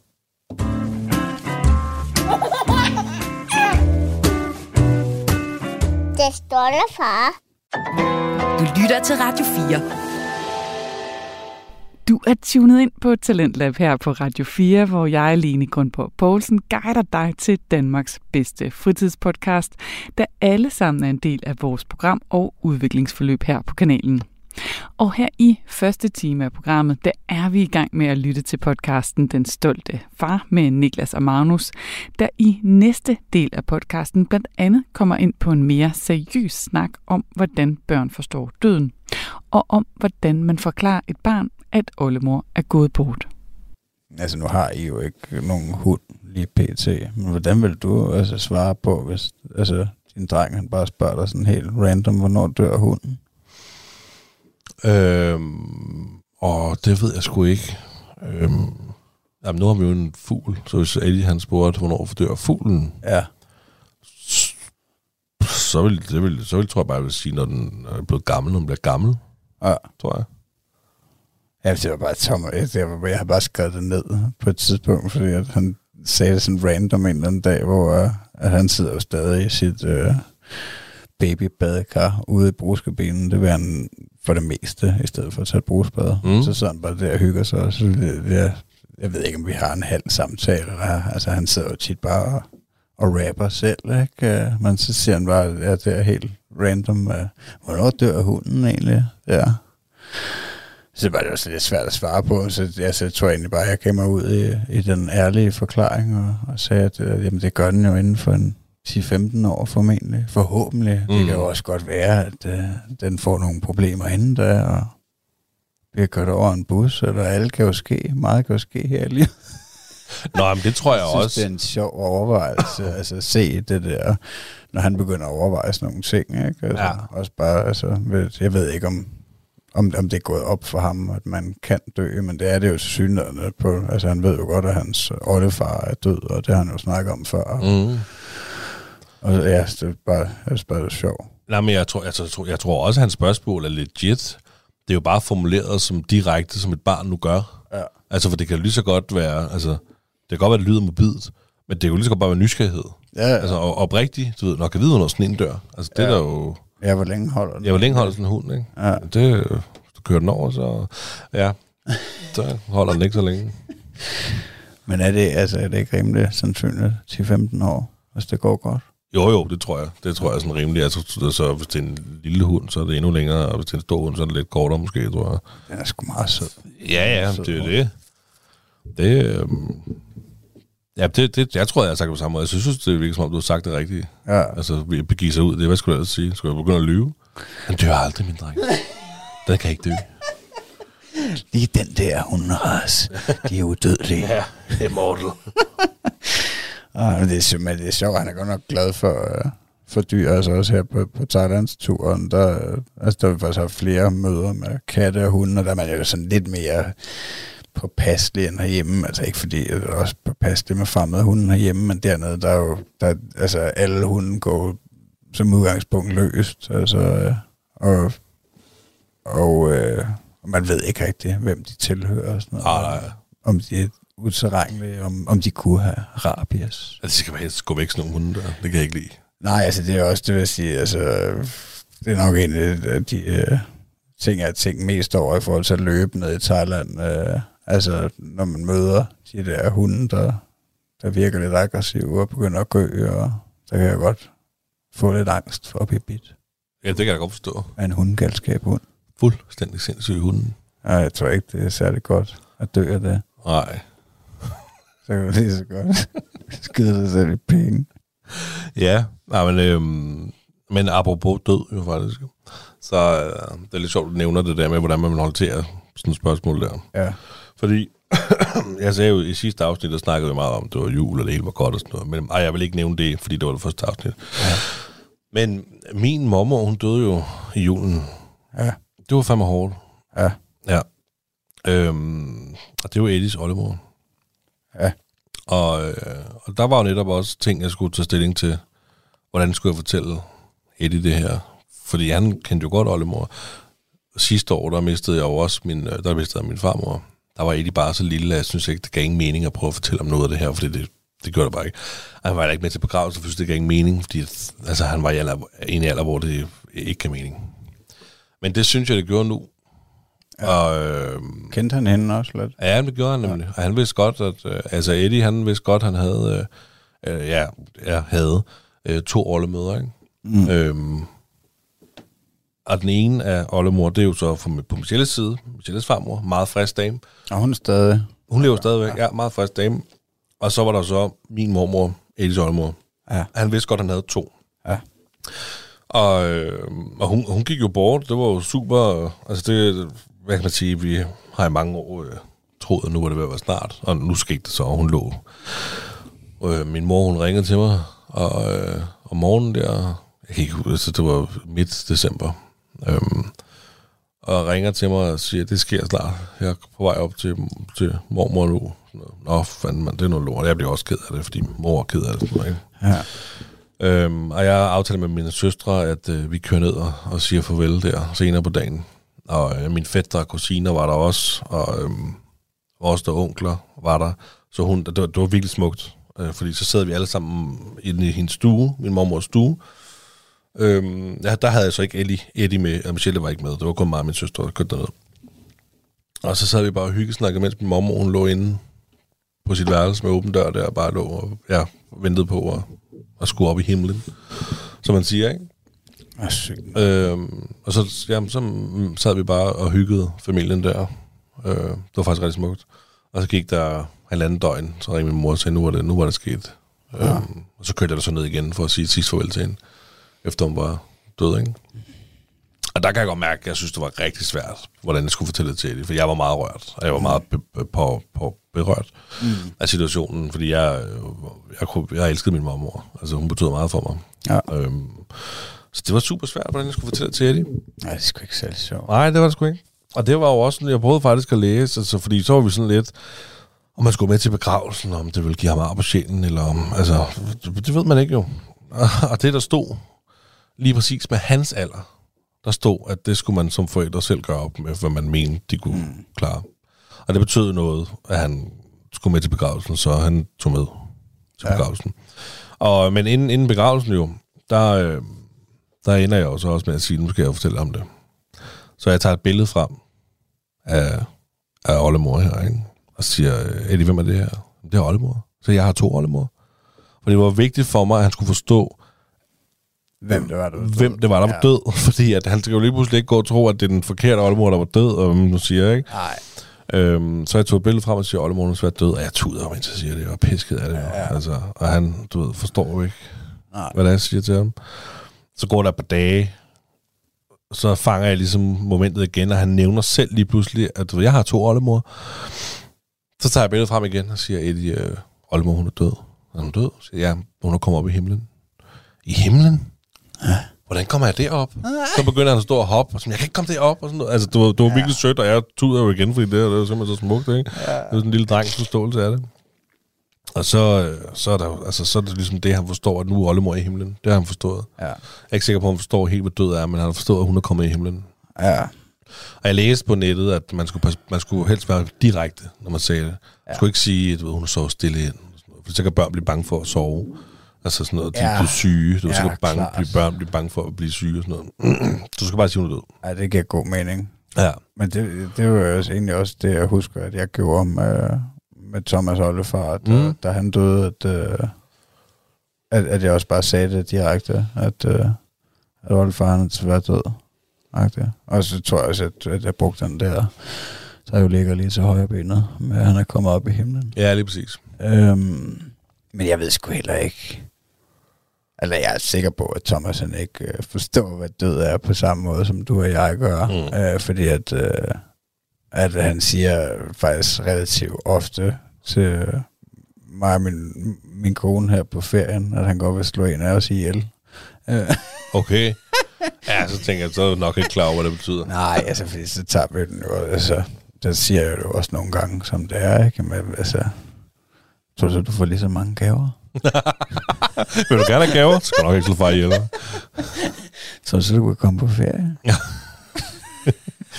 [SPEAKER 6] Det stolte far.
[SPEAKER 2] Du lytter til Radio 4.
[SPEAKER 3] Du er tunet ind på Talentlab her på Radio 4, hvor jeg, Lene Grundborg Poulsen, guider dig til Danmarks bedste fritidspodcast, der alle sammen er en del af vores program og udviklingsforløb her på kanalen. Og her i første time af programmet, der er vi i gang med at lytte til podcasten Den Stolte Far med Niklas og Magnus, der i næste del af podcasten blandt andet kommer ind på en mere seriøs snak om, hvordan børn forstår døden, og om, hvordan man forklarer et barn, at oldemor er gået bort.
[SPEAKER 5] Altså, nu har I jo ikke nogen hund lige pt. Men hvordan vil du altså, svare på, hvis altså, din dreng han bare spørger dig sådan helt random, hvornår dør hunden?
[SPEAKER 4] Øhm, og det ved jeg sgu ikke. Øhm, jamen, nu har vi jo en fugl, så hvis Eddie han spurgte, hvornår dør fuglen,
[SPEAKER 5] Ja.
[SPEAKER 4] så vil, det vil, så vil, tror jeg bare, jeg vil sige, når den er blevet gammel, når den bliver gammel,
[SPEAKER 5] Ja.
[SPEAKER 4] tror jeg.
[SPEAKER 5] Ja, det var bare tom. Jeg, var, jeg har bare skrevet det ned på et tidspunkt, fordi at han sagde det sådan random en eller anden dag, hvor uh, at han sidder jo stadig i sit uh, babybadekar ude i bruskabinen. Det vil han for det meste, i stedet for at tage et.
[SPEAKER 4] Mm.
[SPEAKER 5] Så han bare der og hygger sig. Og så, det, jeg, jeg ved ikke, om vi har en halv samtale. Eller, altså, han sidder jo tit bare og, og rapper selv, ikke? Uh, men så siger han bare, at det er helt random. Uh, hvornår dør hunden egentlig? Ja. Så var det også lidt svært at svare på, så jeg, så tror egentlig bare, at jeg gav mig ud i, i den ærlige forklaring og, og sagde, at øh, jamen, det gør den jo inden for en 10-15 år formentlig, forhåbentlig. Mm. Det kan jo også godt være, at øh, den får nogle problemer inden da, og bliver kørt over en bus, eller alt kan jo ske, meget kan jo ske her i livet.
[SPEAKER 4] Nå, men det tror jeg,
[SPEAKER 5] Jeg synes,
[SPEAKER 4] også.
[SPEAKER 5] det er en sjov overvejelse, altså at se det der, når han begynder at overveje sådan nogle ting, ikke? Altså,
[SPEAKER 4] Ja.
[SPEAKER 5] Også bare, altså, jeg ved ikke om, om, om det er gået op for ham, at man kan dø, men det er det jo synligheden på, altså han ved jo godt, at hans oldefar er død, og det har han jo snakket om før, mm. Og ja, det er bare, det er bare sjovt.
[SPEAKER 4] Nej, men jeg tror, altså, jeg, tror, jeg tror også, at hans spørgsmål er legit. Det er jo bare formuleret som direkte, som et barn nu gør.
[SPEAKER 5] Ja.
[SPEAKER 4] Altså, for det kan lige så godt være, altså, det kan godt være, at det lyder mobilt, men det kan jo lige så godt bare være nysgerrighed.
[SPEAKER 5] Ja, altså,
[SPEAKER 4] Altså, og, oprigtigt, du ved, nok kan vide, hvornår sådan en dør. Altså, det
[SPEAKER 5] Ja.
[SPEAKER 4] er der jo...
[SPEAKER 5] ja, hvor længe holder den?
[SPEAKER 4] Jeg vil længe holde sådan en hund, ikke?
[SPEAKER 5] Ja.
[SPEAKER 4] Det, du kører den over, så... Ja, så holder den ikke så længe.
[SPEAKER 5] Men er det, altså, er det ikke rimelig sandsynligt 10-15 år, hvis det går godt?
[SPEAKER 4] Jo, jo, det tror jeg. Det tror jeg sådan rimeligt. Altså, så, hvis det er en lille hund, så er det endnu længere, og hvis det er en stor hund, så er det lidt kortere måske, tror jeg.
[SPEAKER 5] Den er sgu meget sød.
[SPEAKER 4] Ja, ja,
[SPEAKER 5] Sød
[SPEAKER 4] det er det. Det, øhm, ja, det, det, jeg tror, jeg har sagt det på samme måde. Jeg synes, det virker som om, du har sagt det rigtigt.
[SPEAKER 5] Ja,
[SPEAKER 4] Altså, vi begive sig ud. Det, hvad skulle jeg ellers sige? Skulle jeg begynde at lyve? Han dør aldrig, min dreng. Den kan ikke dø.
[SPEAKER 5] lige den der hunderace, de er udødelige.
[SPEAKER 4] Ja, immortal.
[SPEAKER 5] Ah, men det er simpelthen det er sjovt, han er godt nok glad for, uh, for dyr, altså også her på, på Thailands-turen, der, øh, altså der har vi faktisk haft flere møder med katte og hunde, og der er man jo sådan lidt mere påpasselig end herhjemme, altså ikke fordi det er også påpasselig med fremmede hunde herhjemme, men dernede, der er jo, der, altså alle hunde går som udgangspunkt løst, altså, øh, og, og øh, og man ved ikke rigtig, hvem de tilhører og sådan noget.
[SPEAKER 4] Ah, nej.
[SPEAKER 5] Om de er uterrenlige, om, om de kunne have rabies.
[SPEAKER 4] Altså, det skal være helst gå væk sådan nogle hunde der. Det kan jeg ikke lide.
[SPEAKER 5] Nej, altså det er også, det vil jeg sige, altså det er nok en af de øh, ting, jeg tænkt mest over i forhold til at løbe ned i Thailand. Øh, altså når man møder de der hunde, der, der virker lidt aggressive og begynder at gø, og så kan jeg godt få lidt angst for at blive bidt
[SPEAKER 4] Ja, det kan jeg godt forstå.
[SPEAKER 5] af en hundegalskab hund.
[SPEAKER 4] Fuldstændig sindssyg hunden.
[SPEAKER 5] Nej, jeg tror ikke, det er særlig godt at dø af det.
[SPEAKER 4] Nej.
[SPEAKER 5] Så kan du lige så godt skyde dig selv i penge.
[SPEAKER 4] Ja, nej, men, øhm, men apropos død jo faktisk. Så øh, det er lidt sjovt, at du nævner det der med, hvordan man vil håndtere sådan et spørgsmål der.
[SPEAKER 5] Ja.
[SPEAKER 4] Fordi, jeg sagde jo i sidste afsnit, der snakkede vi meget om, det var jul, og det hele var godt og sådan noget. Men ej, jeg vil ikke nævne det, fordi det var det første afsnit. Ja. Men min mormor, hun døde jo i julen.
[SPEAKER 5] Ja.
[SPEAKER 4] Det var fandme hårdt.
[SPEAKER 5] Ja.
[SPEAKER 4] Ja. Øhm, og det var Eddies oldemor.
[SPEAKER 5] Ja.
[SPEAKER 4] Og, øh, og der var jo netop også ting, jeg skulle tage stilling til. Hvordan skulle jeg fortælle Eddie det her? Fordi han kendte jo godt oldemor. Sidste år, der mistede jeg jo også min, øh, der mistede jeg min farmor. Der var Eddie bare så lille, at jeg synes ikke, det gav ingen mening at prøve at fortælle om noget af det her, fordi det, det gjorde det bare ikke. Og Han var heller ikke med til begravelse, for det gav ingen mening, fordi altså, han var i alder, i en alder, hvor det ikke gav mening. Men det synes jeg, det gjorde nu. Ja. Og, øh,
[SPEAKER 5] Kendte han hende også lidt?
[SPEAKER 4] Ja, det gjorde han nemlig. Og han vidste godt, at... Øh, altså, Eddie, han vidste godt, han havde... Øh, øh, ja, ja, havde øh, to rollemøder, ikke? Mm. Øhm, og den ene af oldemor, det er jo så fra, på Michelles side. Michelles farmor, meget frisk dame.
[SPEAKER 5] Og hun er stadig...
[SPEAKER 4] Hun lever stadigvæk, ja, meget frisk dame. Og så var der så min mormor, Eddies oldemor.
[SPEAKER 5] Ja.
[SPEAKER 4] Han vidste godt, han havde to.
[SPEAKER 5] Ja.
[SPEAKER 4] Og, øh, og hun, hun gik jo bort. Det var jo super... Altså det, hvad kan man sige, vi har i mange år øh, troet, at nu var det ved at være snart. Og nu skete det så, og hun lå. Øh, min mor, hun ringede til mig, og øh, om morgenen der, jeg kan ikke huske, altså, det var midt december, øhm, og ringer til mig og siger, det sker snart. Jeg er på vej op til, til mormor nu. Nå, fanden man, det er noget lort. Jeg bliver også ked af det, fordi mor er ked af det. Sådan ikke?
[SPEAKER 5] Ja.
[SPEAKER 4] Øhm, og jeg aftaler med mine søstre, at øh, vi kører ned og, og siger farvel der senere på dagen. Og øh, min fætter og kusiner var der også, og øh, vores der onkler var der. Så hun, det, var, det var virkelig smukt, øh, fordi så sad vi alle sammen inde i hendes stue, min mormors stue. Øh, ja, der havde jeg så ikke Ellie, Eddie med, og Michelle var ikke med. Det var kun mig og min søster, der kørte derned. Og så sad vi bare og hyggesnakkede, mens min mormor hun lå inde på sit værelse med åben dør der, og bare lå og ja, ventede på at, at skulle op i himlen, som man siger, ikke? Øhm, og så, jamen, så sad vi bare og hyggede familien der. Øh, det var faktisk rigtig smukt. Og så gik der halvanden døgn, så ringede min mor og sagde, nu var det, nu var det sket. Ja. Øhm, og så kørte jeg der så ned igen for at sige sidst farvel til hende, efter hun var død, ikke? Og der kan jeg godt mærke, at jeg synes, det var rigtig svært, hvordan jeg skulle fortælle det til Eddie, for jeg var meget rørt, og jeg var meget be- be- på, på berørt mm. af situationen, fordi jeg, jeg, kunne, jeg elskede min mormor. Altså, hun betød meget for mig.
[SPEAKER 5] Ja.
[SPEAKER 4] Øhm, så det var super svært, hvordan jeg skulle fortælle det til Eddie.
[SPEAKER 5] Nej, det sgu ikke særlig sjovt.
[SPEAKER 4] Nej, det var det sgu ikke. Og det var jo også jeg prøvede faktisk at læse, altså, fordi så var vi sådan lidt, om man skulle med til begravelsen, om det ville give ham ar på sjælen, eller om, altså, det, det ved man ikke jo. Og det, der stod lige præcis med hans alder, der stod, at det skulle man som forældre selv gøre op med, hvad man mente, de kunne mm. klare. Og det betød noget, at han skulle med til begravelsen, så han tog med til ja. begravelsen. Og, men inden, inden begravelsen jo, der, øh, der ender jeg jo så også med at sige, nu skal jeg fortælle om det. Så jeg tager et billede frem af, af oldemor her, ikke? og siger, Eddie, hvem er det her? Det er oldemor. Så jeg har to oldemor. For det var vigtigt for mig, at han skulle forstå,
[SPEAKER 5] Hvem det var, der var død.
[SPEAKER 4] hvem det var, der var død. Fordi at han skal jo lige pludselig ikke gå og tro, at det er den forkerte oldemor, der var død, og nu siger jeg, ikke?
[SPEAKER 5] Nej.
[SPEAKER 4] Øhm, så jeg tog et billede frem og siger, at oldemor er svært død, og jeg tuder, mens jeg siger det, og pisket af det. Ja, ja. Altså, og han, du ved, forstår jo ikke,
[SPEAKER 5] Nej.
[SPEAKER 4] hvad det er, jeg siger til ham. Så går der et par dage, så fanger jeg ligesom momentet igen, og han nævner selv lige pludselig, at du ved, jeg har to oldemor. Så tager jeg billedet frem igen og siger, Eddie, øh, oldemor, hun er død. Er hun død? Så siger ja, hun er kommet op i himlen. I himlen? Hvordan kommer jeg derop? Så begynder han at stå og hoppe, og sådan, jeg kan ikke komme derop. Og sådan noget. Altså, det var, det var ja. virkelig sødt, og jeg tuder jo igen, fordi det, det er simpelthen så smukt, ikke? Ja. Det er sådan en lille drengs forståelse af det. Og så, øh, så, er der, altså, så er det ligesom det, han forstår, at nu er oldemor i himlen. Det har han forstået.
[SPEAKER 5] Ja.
[SPEAKER 4] Jeg er ikke sikker på, at han forstår helt, hvad død er, men han har forstået, at hun er kommet i himlen.
[SPEAKER 5] Ja.
[SPEAKER 4] Og jeg læste på nettet, at man skulle, man skulle helst være direkte, når man sagde det. Man skulle ikke sige, at du ved, hun er så stille ind. For så kan børn blive bange for at sove. Altså sådan noget, de
[SPEAKER 5] Ja.
[SPEAKER 4] bliver syge. Du
[SPEAKER 5] Ja,
[SPEAKER 4] kan bange,
[SPEAKER 5] klart.
[SPEAKER 4] blive børn blive bange for at blive syge og sådan noget. du skal bare sige, hun er død.
[SPEAKER 5] ja, det giver god mening.
[SPEAKER 4] Ja.
[SPEAKER 5] Men det, det var jo også egentlig også det, jeg husker, at jeg gjorde med, med Thomas Ollefar, da,
[SPEAKER 4] Mm.
[SPEAKER 5] mm. da han døde, at, øh, at, at jeg også bare sagde det direkte, at, øh, at Ollefar han desværre død. Agtigt. Og så tror jeg også, at, at jeg brugte den der, der jo ligger lige til højre benet, med at han er kommet op i himlen.
[SPEAKER 4] Ja, lige præcis.
[SPEAKER 5] Øhm, men jeg ved sgu heller ikke. Eller jeg er sikker på, at Thomas han ikke øh, forstår, hvad død er på samme måde, som du og jeg gør.
[SPEAKER 4] Mm.
[SPEAKER 5] Øh, fordi at, øh, at han siger faktisk relativt ofte til mig og min, min kone her på ferien, at han godt vil slå en af os ihjel. Øh,
[SPEAKER 4] Okay. ja, så tænker jeg, så er du nok ikke klar over, hvad det betyder.
[SPEAKER 5] nej, altså, fordi så tager vi den jo, altså, der siger jeg jo også nogle gange, som det er, ikke? Men, altså, tror du så, du får lige så mange gaver?
[SPEAKER 4] Vil du gerne have gaver? Så skal du nok ikke slå far ihjel.
[SPEAKER 5] Så så du kan komme på ferie?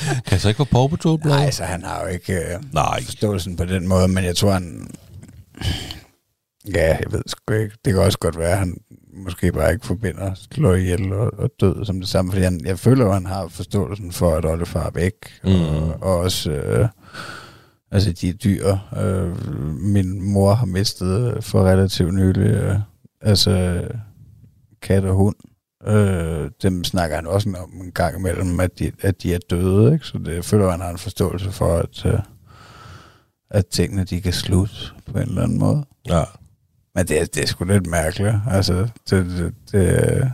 [SPEAKER 4] Kan jeg så ikke få Paw Patrol blad?
[SPEAKER 5] Nej, så han har jo ikke øh,
[SPEAKER 4] Nej.
[SPEAKER 5] forståelsen på den måde, men jeg tror, han... Ja, jeg ved sgu ikke. Det kan også godt være, at han måske bare ikke forbinder slå ihjel og, og død som det samme, fordi han, jeg føler, at han har forståelsen for, at oldefar er væk,
[SPEAKER 4] Mm.
[SPEAKER 5] og, og også... Øh, altså, de er dyr. Øh, min mor har mistet for relativt nylig, øh, altså kat og hund. Øh, dem snakker han også om en gang imellem, at de, at de er døde, ikke? Så det føler, han har en forståelse for, at, øh, at tingene de kan slutte på en eller anden måde.
[SPEAKER 4] Ja.
[SPEAKER 5] Men det, er- det er sgu lidt mærkeligt. Altså, det, det, det,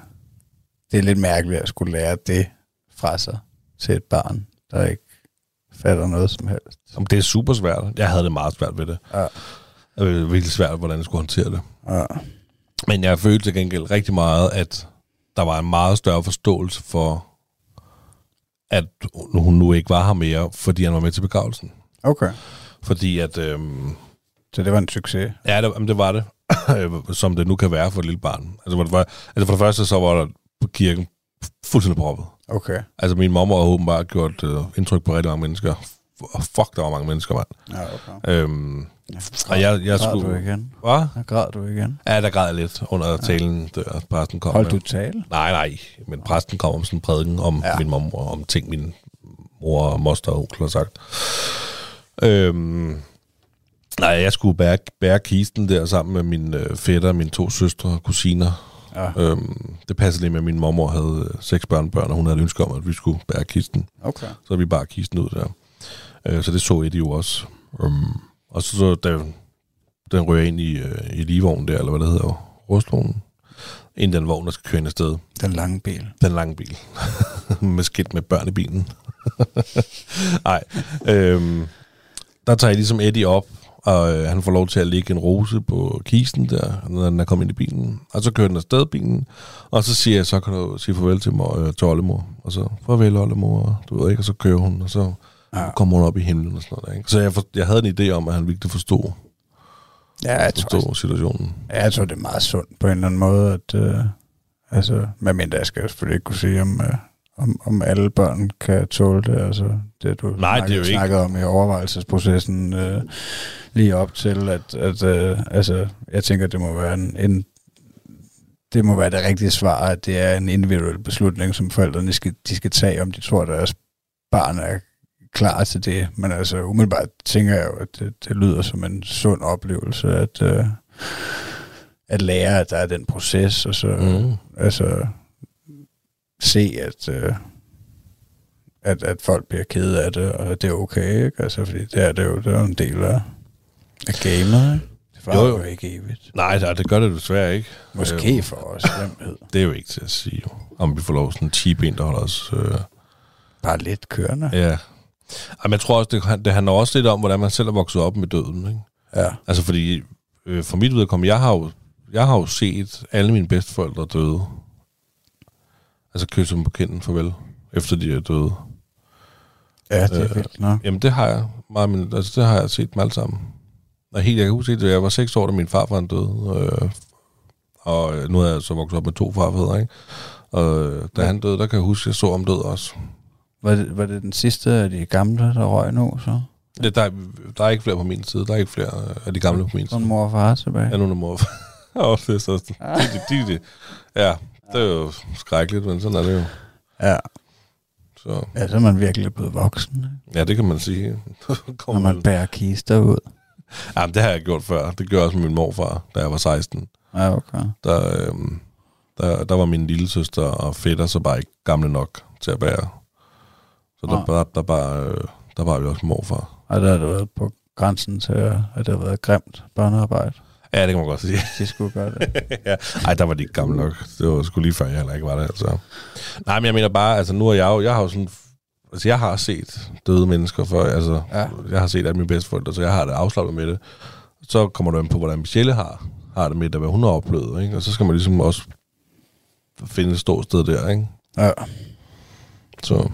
[SPEAKER 5] det er lidt mærkeligt at skulle lære det fra sig til et barn, der ikke fatter noget som helst.
[SPEAKER 4] Om det er super svært. Jeg havde det meget svært ved det.
[SPEAKER 5] Ja.
[SPEAKER 4] Det var virkelig svært, hvordan jeg skulle håndtere det.
[SPEAKER 5] Ja.
[SPEAKER 4] Men jeg følte til gengæld rigtig meget, at der var en meget større forståelse for, at hun nu ikke var her mere, fordi han var med til begravelsen.
[SPEAKER 5] Okay.
[SPEAKER 4] Fordi at, øhm,
[SPEAKER 5] Så det var en succes.
[SPEAKER 4] ja, det, jamen, det var det, som det nu kan være for et lille barn. Altså, for det, var, altså for det første, så var der på kirken fuldstændig proppet.
[SPEAKER 5] Okay.
[SPEAKER 4] Altså, min mor har åbenbart gjort øh, indtryk på rigtig mange mennesker. Fuck, der var mange mennesker, mand.
[SPEAKER 5] Ja, okay.
[SPEAKER 4] Øhm, og jeg, jeg
[SPEAKER 5] Græd du
[SPEAKER 4] skulle...
[SPEAKER 5] igen?
[SPEAKER 4] Hvad?
[SPEAKER 5] Ja, græd du igen?
[SPEAKER 4] Ja, der græd jeg lidt under talen, da præsten kom.
[SPEAKER 5] Hold
[SPEAKER 4] med.
[SPEAKER 5] du tale?
[SPEAKER 4] Nej, nej, men præsten kom om sådan en prædiken om
[SPEAKER 5] Ja.
[SPEAKER 4] ja. min mor, om ting, min mor og moster og onkel har sagt. Øhm, nej, jeg skulle bære, bære kisten der sammen med min øh, fætter, mine to søstre og kusiner.
[SPEAKER 5] Ja.
[SPEAKER 4] Øhm, det passede lige med, at min mormor havde øh, seks børnebørn, og hun havde et ønske om, at vi skulle bære kisten.
[SPEAKER 5] Okay.
[SPEAKER 4] Så vi bare kisten ud der. Øh, så det så Eddie jo også. Um, og så, så da den rører ind i, øh, i ligevognen der, eller hvad det hedder, rustvognen, ind i den vogn, der skal køre ind afsted.
[SPEAKER 5] Den lange bil.
[SPEAKER 4] Den lange bil. med skidt med børn i bilen. Nej. Øhm, der tager jeg ligesom Eddie op, og øh, han får lov til at lægge en rose på kisten der, når den er kommet ind i bilen. Og så kører den afsted bilen, og så siger jeg, så kan du sige farvel til, mor, øh, til oldemor. Og så, farvel oldemor, du ved ikke, og så kører hun, og så
[SPEAKER 5] Ja.
[SPEAKER 4] kommer hun op i himlen og sådan noget der, ikke? Så jeg, for, jeg havde en idé om, at han virkelig forstod,
[SPEAKER 5] Ja, jeg tror,
[SPEAKER 4] forstod situationen.
[SPEAKER 5] Ja, jeg tror, det er meget sundt på en eller anden måde, at... Øh, altså, medmindre jeg skal selvfølgelig ikke kunne sige, om, øh, om, om alle børn kan tåle det. Altså, det du
[SPEAKER 4] Nej, det er jo ikke-
[SPEAKER 5] snakkede om i overvejelsesprocessen øh, lige op til, at, at øh, altså, jeg tænker, det må være en, en det må være det rigtige svar, at det er en individuel beslutning, som forældrene skal, de skal tage, om de tror, at deres barn er klar til det. Men altså umiddelbart tænker jeg jo, at det, det lyder som en sund oplevelse, at, øh, at lære, at der er den proces, og så
[SPEAKER 4] Mm.
[SPEAKER 5] altså se, at, øh, at, at folk bliver kede af det, og det er okay, ikke? Altså, fordi det er det jo, det er jo en del af, af gamet, ikke? Det var
[SPEAKER 4] Jo,
[SPEAKER 5] jo, ikke evigt.
[SPEAKER 4] Nej, nej, det gør det desværre ikke.
[SPEAKER 5] Måske
[SPEAKER 4] Øh,
[SPEAKER 5] for os, hvem ved.
[SPEAKER 4] Det er jo ikke til at sige, om vi får lov sådan en cheap en, der holder os... Øh,
[SPEAKER 5] Bare lidt kørende.
[SPEAKER 4] ja. Jamen, jeg tror også, det, det handler også lidt om, hvordan man selv er vokset op med døden. Ikke?
[SPEAKER 5] Ja.
[SPEAKER 4] Altså, fordi øh, for mit vedkommende, jeg har, jo, jeg har jo set alle mine bedsteforældre døde. Altså kysse dem på kinden farvel, efter de er døde.
[SPEAKER 5] Ja, det er
[SPEAKER 4] Øh,
[SPEAKER 5] vildt.
[SPEAKER 4] Jamen, det har jeg. Meget, men, altså, det har jeg set dem alle sammen. Og helt, jeg kan huske, at jeg var seks år, da min farfar døde. Øh, og øh, nu er jeg så vokset op med to farfædre, ikke? Og øh, da han døde, der kan jeg huske, at jeg så ham død også.
[SPEAKER 5] Var det, var det den sidste af de gamle, der røg nu, så?
[SPEAKER 4] Det, der, er- der er ikke flere på min side. Der er ikke flere øh, af de gamle på min side.
[SPEAKER 5] mor og far tilbage.
[SPEAKER 4] Ja, nu er der mor. Åh, det er så... De, de, de, de. Ja, det er jo skrækkeligt, men sådan er det jo.
[SPEAKER 5] Ja.
[SPEAKER 4] Så
[SPEAKER 5] ja, så er man virkelig blevet voksen,
[SPEAKER 4] ja, det kan man sige.
[SPEAKER 5] når man bærer kister ud.
[SPEAKER 4] Jamen, det har jeg gjort før. Det gjorde jeg også med min morfar, da jeg var 16.
[SPEAKER 5] Ja, okay.
[SPEAKER 4] Der, øhm, der, der var min lille søster og fætter så bare ikke gamle nok til at bære. Så der, der, der, bare, øh, der var vi også morfar.
[SPEAKER 5] Og der har du været på grænsen til, at det har været grimt børnearbejde.
[SPEAKER 4] Ja, det kan man godt sige.
[SPEAKER 5] De skulle gøre det.
[SPEAKER 4] ja. Ej, der var de ikke gamle nok. Det var sgu lige før, jeg heller ikke var der. Altså. Nej, men jeg mener bare, altså nu er jeg jo, jeg har jo sådan, altså jeg har set døde mennesker før, altså
[SPEAKER 5] Ja.
[SPEAKER 4] jeg har set alle mine bedsteforældre, så jeg har det afslappet med det. Så kommer du ind på, hvordan Michelle har, har det med det, hvad hun har oplevet, ikke? og så skal man ligesom også finde et ståsted der, ikke?
[SPEAKER 5] Ja.
[SPEAKER 4] Så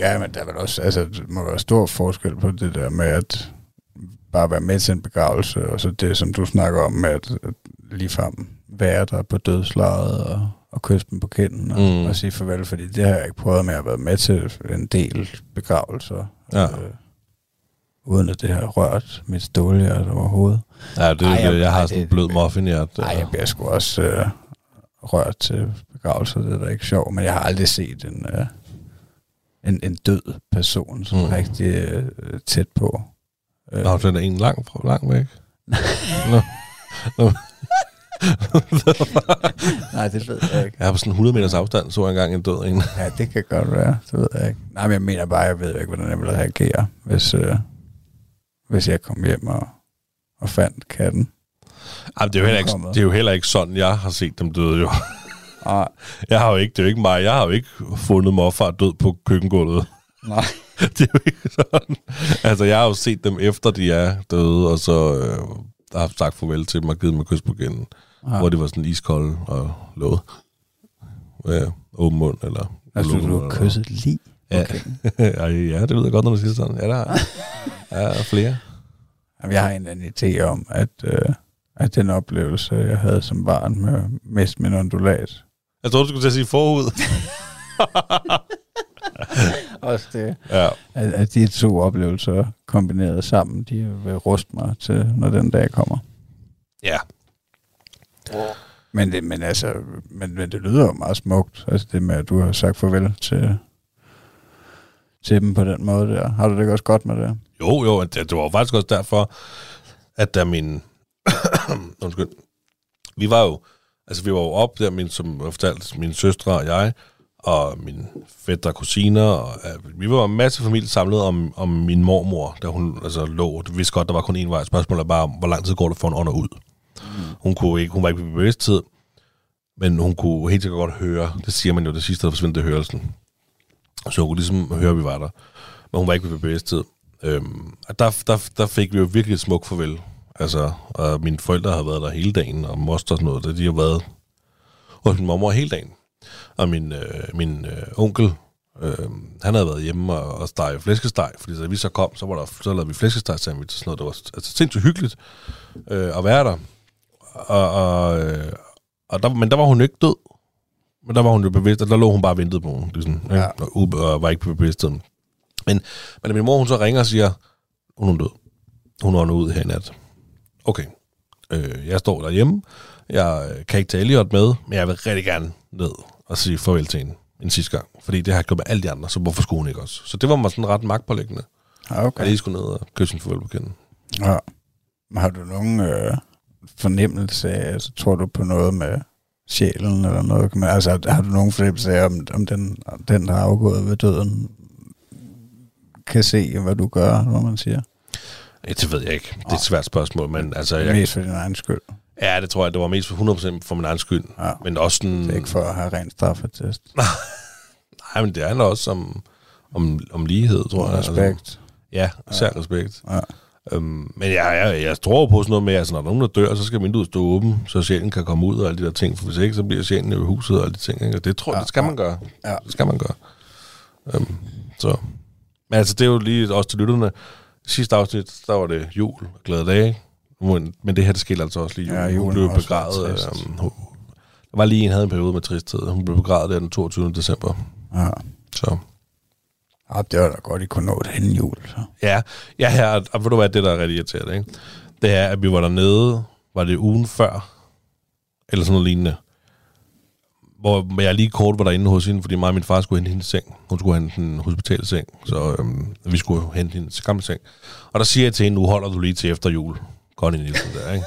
[SPEAKER 5] Ja, men der er vel også, altså, der må være stor forskel på det der med at bare være med til en begravelse, og så det, som du snakker om med at, at ligefrem være der på dødslaget og, og kysse dem på kinden og,
[SPEAKER 4] Mm.
[SPEAKER 5] og sige farvel, fordi det har jeg ikke prøvet med at være med til en del begravelser.
[SPEAKER 4] Ja.
[SPEAKER 5] Øh, uden at det har rørt mit stålhjerte overhovedet.
[SPEAKER 4] ja, det,
[SPEAKER 5] Ej, jeg-
[SPEAKER 4] jeg, jeg har
[SPEAKER 5] ej,
[SPEAKER 4] sådan en blød muffin i hjertet.
[SPEAKER 5] Nej, jeg bliver sgu også øh, rørt til begravelser, det er da ikke sjovt, men jeg har aldrig set en, øh, en, en død person, som
[SPEAKER 4] Mm.
[SPEAKER 5] er rigtig øh, tæt på. Øh,
[SPEAKER 4] Nå, den er en lang, fra- lang væk. Nå. Nå.
[SPEAKER 5] Nej, det ved jeg ikke.
[SPEAKER 4] Jeg har på sådan 100 meters afstand, så jeg engang en død en.
[SPEAKER 5] Ja, det kan godt være, det ved jeg ikke. Nej, men jeg mener bare, jeg ved ikke, hvordan jeg ville reagere, hvis, øh, hvis jeg kom hjem og, og fandt katten.
[SPEAKER 4] Ej, det, er jo heller ikke, det er jo heller ikke sådan, jeg har set dem døde jo.
[SPEAKER 5] Nej,
[SPEAKER 4] Jeg har jo ikke, det er jo ikke mig, jeg har jo ikke fundet morfar død på køkkengulvet.
[SPEAKER 5] nej.
[SPEAKER 4] det er jo ikke sådan. Altså, jeg har jo set dem efter, de er døde, og så øh, har jeg sagt farvel til dem og givet mig kys på kinden. Ja. Hvor det var sådan iskold og låget. Ja, åben mund, eller...
[SPEAKER 5] Altså, du
[SPEAKER 4] mund,
[SPEAKER 5] har kysset lige.
[SPEAKER 4] Ja. Ej, ja, det lyder godt, når du siger sådan. Ja, der er, er flere.
[SPEAKER 5] Jamen, jeg har en eller anden idé om, at, øh, at den oplevelse, jeg havde som barn med mest min ondulat,
[SPEAKER 4] Jeg troede, du skulle til at sige forud.
[SPEAKER 5] også det,
[SPEAKER 4] ja.
[SPEAKER 5] at, at de to oplevelser kombineret sammen, de vil ruste mig til, når den dag kommer.
[SPEAKER 4] Ja.
[SPEAKER 5] Men det, men altså, men, men det lyder jo meget smukt, altså det med, at du har sagt farvel til, til dem på den måde der. Har du det ikke også godt med det?
[SPEAKER 4] Jo, jo, det, det var jo faktisk også derfor, at da min... undskyld. Vi var jo... Altså, vi var jo op der, min, som jeg fortalte, min søstre og jeg, og min fætter og kusiner, og uh, vi var en masse familie samlet om, om min mormor, da hun altså, lå. Vi vidste godt, der var kun én vej. Spørgsmålet er bare, hvor lang tid går det for en ånder ud? Mm. Hun, kunne ikke, hun var ikke ved bevidsthed, men hun kunne helt sikkert godt høre, det siger man jo, det sidste, der forsvandt det hørelsen. Så hun kunne ligesom høre, at vi var der. Men hun var ikke ved bevidsthed. Øhm, og der, der, der fik vi jo virkelig et smukt farvel. Altså, og mine forældre har været der hele dagen, og moster og sådan noget, de har været hos min mormor hele dagen. Og min, øh, min øh, onkel, øh, han havde været hjemme og, og stege flæskesteg, fordi da vi så kom, så, var der, så lavede vi flæskesteg sandwich og sådan noget. Det var altså, sindssygt hyggeligt øh, at være der. Og, og, øh, og der, men der var hun ikke død. Men der var hun jo bevidst, og der lå hun bare og ventede på hende, ligesom, ja. Og, og var ikke på bevidstheden. Men, men da min mor hun så ringer og siger, hun er død. Hun ånder ud her i nat. Okay. Øh, jeg står derhjemme. Jeg øh, kan ikke tage Elliot med, men jeg vil rigtig gerne ned og sige farvel til hende en sidste gang. Fordi det har jeg gjort med alle de andre, så hvorfor skulle hun ikke også? Så det var mig sådan ret magtpålæggende.
[SPEAKER 5] Ja,
[SPEAKER 4] Okay.
[SPEAKER 5] okay.
[SPEAKER 4] At lige skulle ned og kysse en farvel på kinden.
[SPEAKER 5] Ja. Har du nogen øh, fornemmelse af, altså, tror du på noget med sjælen eller noget? Men, altså, har du nogen fornemmelse af, om, om den, om den, der er afgået ved døden, kan se, hvad du gør, hvad man siger?
[SPEAKER 4] Ja, det ved jeg ikke. Det er et svært spørgsmål, men altså...
[SPEAKER 5] Jeg... Mest for din egen skyld.
[SPEAKER 4] ja, det tror jeg, det var mest for 100% for min egen skyld.
[SPEAKER 5] Ja.
[SPEAKER 4] Men også sådan...
[SPEAKER 5] Det er ikke for at have ren straffetest.
[SPEAKER 4] Nej, men det handler også om, om, om lighed, tror jeg. Altså,
[SPEAKER 5] Respekt.
[SPEAKER 4] ja, især respekt.
[SPEAKER 5] Ja.
[SPEAKER 4] Øhm, men jeg, jeg, jeg tror på sådan noget med, at altså, når nogen der dør, så skal vinduet stå åben, så sjælen kan komme ud og alle de der ting. For hvis ikke, så bliver sjælen i huset og alle de ting. Ikke? Og det tror jeg,
[SPEAKER 5] Ja,
[SPEAKER 4] det skal
[SPEAKER 5] ja.
[SPEAKER 4] man gøre.
[SPEAKER 5] Ja.
[SPEAKER 4] Det skal man gøre. Øhm, så. Men altså, det er jo lige også til lytterne. Sidste afsnit, der var det jul og glade dage. Men men det her, det skete altså også lige jul.
[SPEAKER 5] Ja,
[SPEAKER 4] hun blev begravet. Øhm, hun, der var lige en, havde en periode med tristhed. Hun blev begravet der den 22. december.
[SPEAKER 5] Ja.
[SPEAKER 4] Så
[SPEAKER 5] ja, det var da godt, I kunne nå det hen jul. Så.
[SPEAKER 4] Ja, ja her, og ved du hvad, det der er rigtig irriterende, ikke? Det er, at vi var dernede, var det ugen før, eller sådan noget lignende, hvor jeg lige kort var derinde hos hende, fordi mig og min far skulle hente hendes seng. Hun skulle hente en hospitalseng, så øhm, vi skulle hente hendes gamle seng. Og der siger jeg til hende, nu holder du lige til efter jul. Connie Nielsen der, ikke?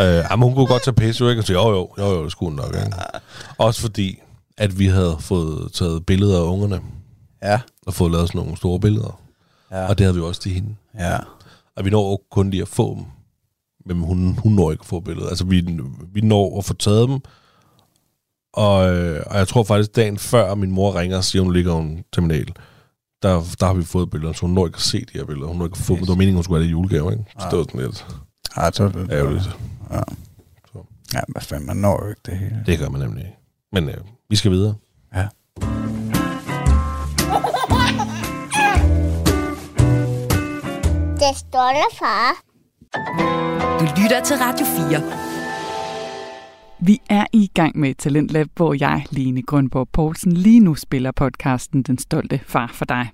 [SPEAKER 4] øh, jamen, hun kunne godt tage pisse, jo, ikke? Og sige, jo, jo, jo, jo, det skulle hun nok, ikke? Også fordi, at vi havde fået taget billeder af ungerne,
[SPEAKER 5] Ja.
[SPEAKER 4] og fået lavet sådan nogle store billeder.
[SPEAKER 5] Ja.
[SPEAKER 4] Og det havde vi også til hende.
[SPEAKER 5] ja.
[SPEAKER 4] Og vi når kun lige at få dem. Men hun, hun når ikke at få billedet. Altså, vi, vi når at få taget dem. Og, øh, og jeg tror faktisk, dagen før min mor ringer og siger, hun ligger en terminal, der, der har vi fået billeder, så hun når ikke at se de her billeder. Hun når ikke at få dem. Det var meningen, hun skulle have det i julegave, ikke? Så det var sådan lidt
[SPEAKER 5] Ja, så det,
[SPEAKER 4] ærgerligt.
[SPEAKER 5] Ja.
[SPEAKER 4] Så.
[SPEAKER 5] ja, hvad fanden, man når jo ikke det hele.
[SPEAKER 4] Det gør man nemlig ikke. Men øh, vi skal videre.
[SPEAKER 5] Ja.
[SPEAKER 6] Det der, far.
[SPEAKER 2] Du lytter til Radio 4.
[SPEAKER 3] Vi er i gang med Talentlab, hvor jeg, Lene Grønborg Poulsen, lige nu spiller podcasten Den Stolte Far for dig.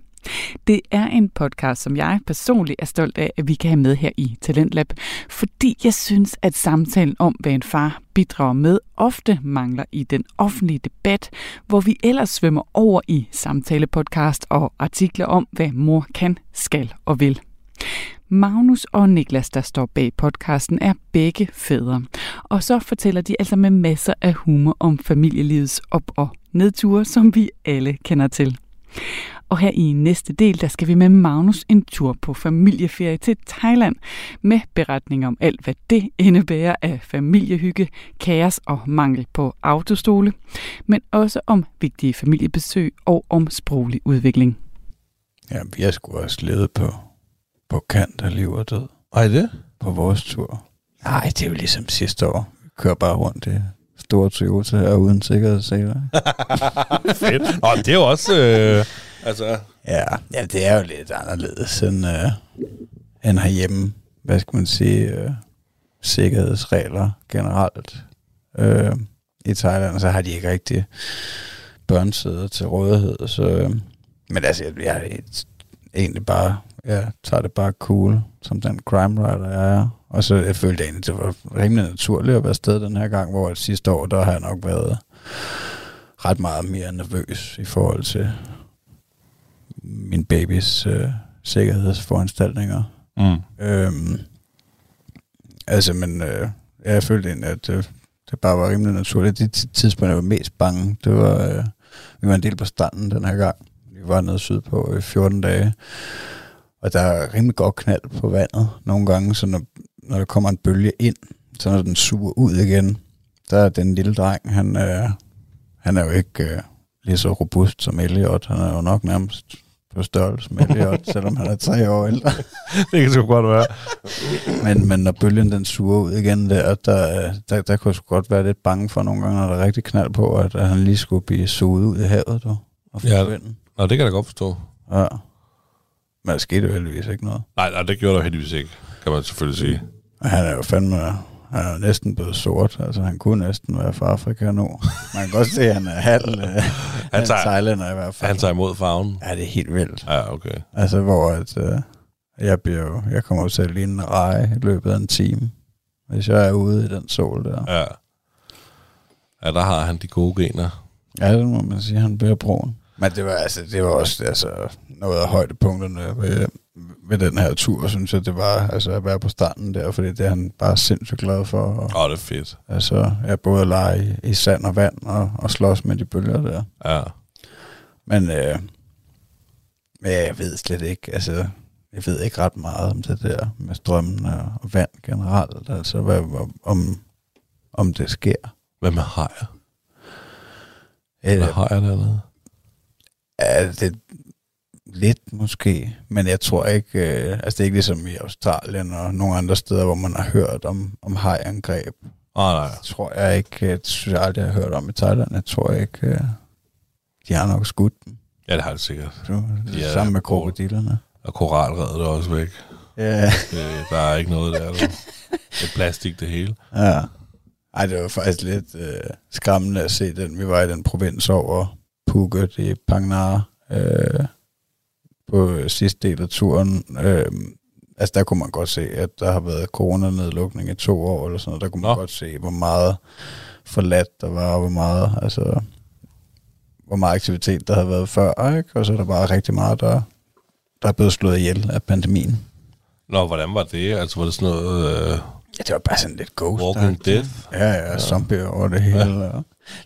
[SPEAKER 3] Det er en podcast, som jeg personligt er stolt af, at vi kan have med her i Talentlab, fordi jeg synes, at samtalen om, hvad en far bidrager med, ofte mangler i den offentlige debat, hvor vi ellers svømmer over i samtalepodcast og artikler om, hvad mor kan, skal og vil. Magnus og Niklas, der står bag podcasten, er begge fædre. Og så fortæller de altså med masser af humor om familielivets op- og nedture, som vi alle kender til. Og her i næste del, der skal vi med Magnus en tur på familieferie til Thailand med beretning om alt, hvad det indebærer af familiehygge, kaos og mangel på autostole, men også om vigtige familiebesøg og om sproglig udvikling.
[SPEAKER 5] Ja, vi har sgu også levet på, på kant af liv og død
[SPEAKER 4] Ej, det?
[SPEAKER 5] på vores tur. Nej, det er jo ligesom sidste år. Vi kører bare rundt i store Toyota her uden sikkerhedsseler.
[SPEAKER 4] Fedt. Nå, det er jo også... Øh, altså,
[SPEAKER 5] Ja, ja, det er jo lidt anderledes end, øh, end herhjemme. Hvad skal man sige? Øh, sikkerhedsregler generelt. Øh, I Thailand, så har de ikke rigtig børnsæder til rådighed. Så, øh, men altså, jeg, jeg er egentlig bare, jeg tager det bare cool, som den crime writer jeg er. Og så jeg følte egentlig, det var rimelig naturligt at være sted den her gang, hvor sidste år, der har jeg nok været ret meget mere nervøs i forhold til min babys øh, sikkerhedsforanstaltninger.
[SPEAKER 4] mm.
[SPEAKER 5] Øhm, altså, men øh, jeg følte egentlig, at øh, det bare var rimelig naturligt. Det ti- tidspunkt, jeg var mest bange, det var, øh, vi var en del på stranden den her gang. Vi var nede sydpå i 14 dage, og der er rimelig godt knald på vandet nogle gange, så når, når der kommer en bølge ind, så når den suger ud igen, der er den lille dreng, han, øh, han er jo ikke øh, lige så robust som Elliot. Han er jo nok nærmest på størrelse med Elliot, selvom han er tre år ældre.
[SPEAKER 4] det kan sgu godt være.
[SPEAKER 5] Men, men når bølgen den suger ud igen der, der, der, der kunne jeg sgu godt være lidt bange for nogle gange, når der er rigtig knald på, at, at han lige skulle blive suget ud i havet. Du, og
[SPEAKER 4] Ja.
[SPEAKER 5] forsvinde.
[SPEAKER 4] Nå, det kan jeg da godt forstå.
[SPEAKER 5] Ja. Men der skete jo heldigvis ikke noget.
[SPEAKER 4] Nej, nej, det gjorde der heldigvis ikke, kan man selvfølgelig sige.
[SPEAKER 5] Og han er jo fandme, han er jo næsten blevet sort. Altså, han kunne næsten være fra Afrika nu. Man kan godt se, at han er halv, øh, han
[SPEAKER 4] tager-
[SPEAKER 5] thailander i hvert fald.
[SPEAKER 4] Han tager imod farven.
[SPEAKER 5] Ja, det er helt vildt.
[SPEAKER 4] Ja, okay.
[SPEAKER 5] Altså, hvor at, øh, jeg, bliver jo, jeg kommer jo til at ligne en reje i løbet af en time, hvis jeg er ude i den sol der.
[SPEAKER 4] Ja. Ja, der har han de gode gener.
[SPEAKER 5] Ja, det må man sige, han bliver brun. Men det var, altså, det var også altså, noget af højdepunkterne ved, ved den her tur, synes jeg, det var altså, at være på stranden der, fordi det er han bare sindssygt glad for.
[SPEAKER 4] Åh, oh, det er fedt.
[SPEAKER 5] altså, jeg både at lege i, i sand og vand og, og slås med de bølger der.
[SPEAKER 4] Ja.
[SPEAKER 5] Men øh, men jeg ved slet ikke, altså, jeg ved ikke ret meget om det der med strømmen og, vand generelt, altså, hvad, om, om det sker.
[SPEAKER 4] Hvad med hajer?
[SPEAKER 5] Øh,
[SPEAKER 4] Hvad hajer dernede?
[SPEAKER 5] Ja, det lidt måske, men jeg tror ikke, øh, altså det er ikke ligesom i Australien og nogle andre steder, hvor man har hørt om, om hajangreb.
[SPEAKER 4] Ah, nej.
[SPEAKER 5] Det tror jeg ikke, øh, det synes jeg aldrig, jeg har hørt om i Thailand. Jeg tror ikke, øh, de har nok skudt dem.
[SPEAKER 4] Ja, det har det sikkert.
[SPEAKER 5] Du,
[SPEAKER 4] Ja,
[SPEAKER 5] ja, sammen med krokodillerne.
[SPEAKER 4] Og koralredet er også væk.
[SPEAKER 5] Ja.
[SPEAKER 4] Det, der er ikke noget der. Det er plastik, det hele.
[SPEAKER 5] ja. Ej, det var faktisk lidt øh, skræmmende at se den. Vi var i den provins over Phuket i Phang Nga øh, på sidste del af turen. Øh, altså der kunne man godt se, at der har været coronanedlukning i to år eller sådan noget. Der kunne man
[SPEAKER 4] Nå.
[SPEAKER 5] godt se, hvor meget forladt der var, og hvor meget, altså, hvor meget aktivitet der havde været før, ikke? Og så er der bare rigtig meget, der, der er blevet slået ihjel af pandemien.
[SPEAKER 4] Nå, hvordan var det? Altså, var det sådan noget... Øh,
[SPEAKER 5] Ja, det var bare sådan lidt ghost.
[SPEAKER 4] Walking Death?
[SPEAKER 5] Ja, ja, ja. zombier over det hele. Ja.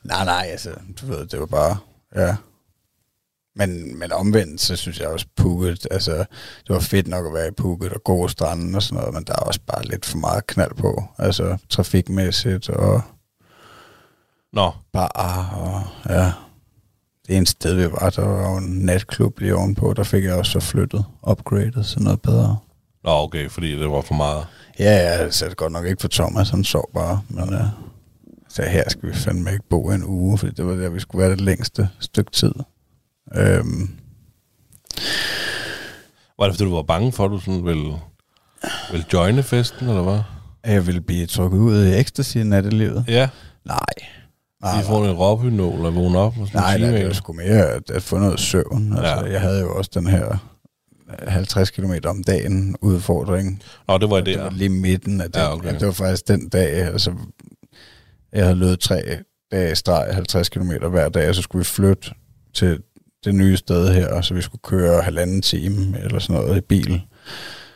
[SPEAKER 5] Nej, nej, altså, du ved, det var bare, ja. Men, men omvendt, så synes jeg også Phuket, altså, det var fedt nok at være i Phuket og gode stranden og sådan noget, men der er også bare lidt for meget knald på, altså trafikmæssigt og
[SPEAKER 4] Nå,
[SPEAKER 5] bar og, ja. Det eneste sted, vi var, der var en natklub lige ovenpå, der fik jeg også så flyttet, upgradet, så noget bedre.
[SPEAKER 4] Nå, okay, fordi det var for meget.
[SPEAKER 5] Ja, ja, jeg satte godt nok ikke for Thomas, han sov bare, men ja. Så her skal vi fandme ikke bo i en uge, fordi det var der, vi skulle være det længste stykke tid. Øhm,
[SPEAKER 4] Var det, fordi du var bange for, at du sådan ville, ville joine festen, eller hvad?
[SPEAKER 5] at jeg ville blive trukket ud i ecstasy i nattelivet?
[SPEAKER 4] Ja,
[SPEAKER 5] Nej. Nej,
[SPEAKER 4] få en råbynål og vågne op. Og sådan
[SPEAKER 5] nej, nej, det var sgu mere at, at få noget søvn. Altså,
[SPEAKER 4] Ja.
[SPEAKER 5] Jeg havde jo også den her øh, 50 km om dagen udfordring.
[SPEAKER 4] Nå, det var
[SPEAKER 5] Det
[SPEAKER 4] det.
[SPEAKER 5] var lige midten af den.
[SPEAKER 4] Ja,
[SPEAKER 5] Ja,
[SPEAKER 4] okay.
[SPEAKER 5] okay. Det var faktisk den dag, altså, jeg havde løbet tre dage streg, 50 km hver dag, og så skulle vi flytte til det nye sted her, og så vi skulle køre halvanden time eller sådan noget i bil.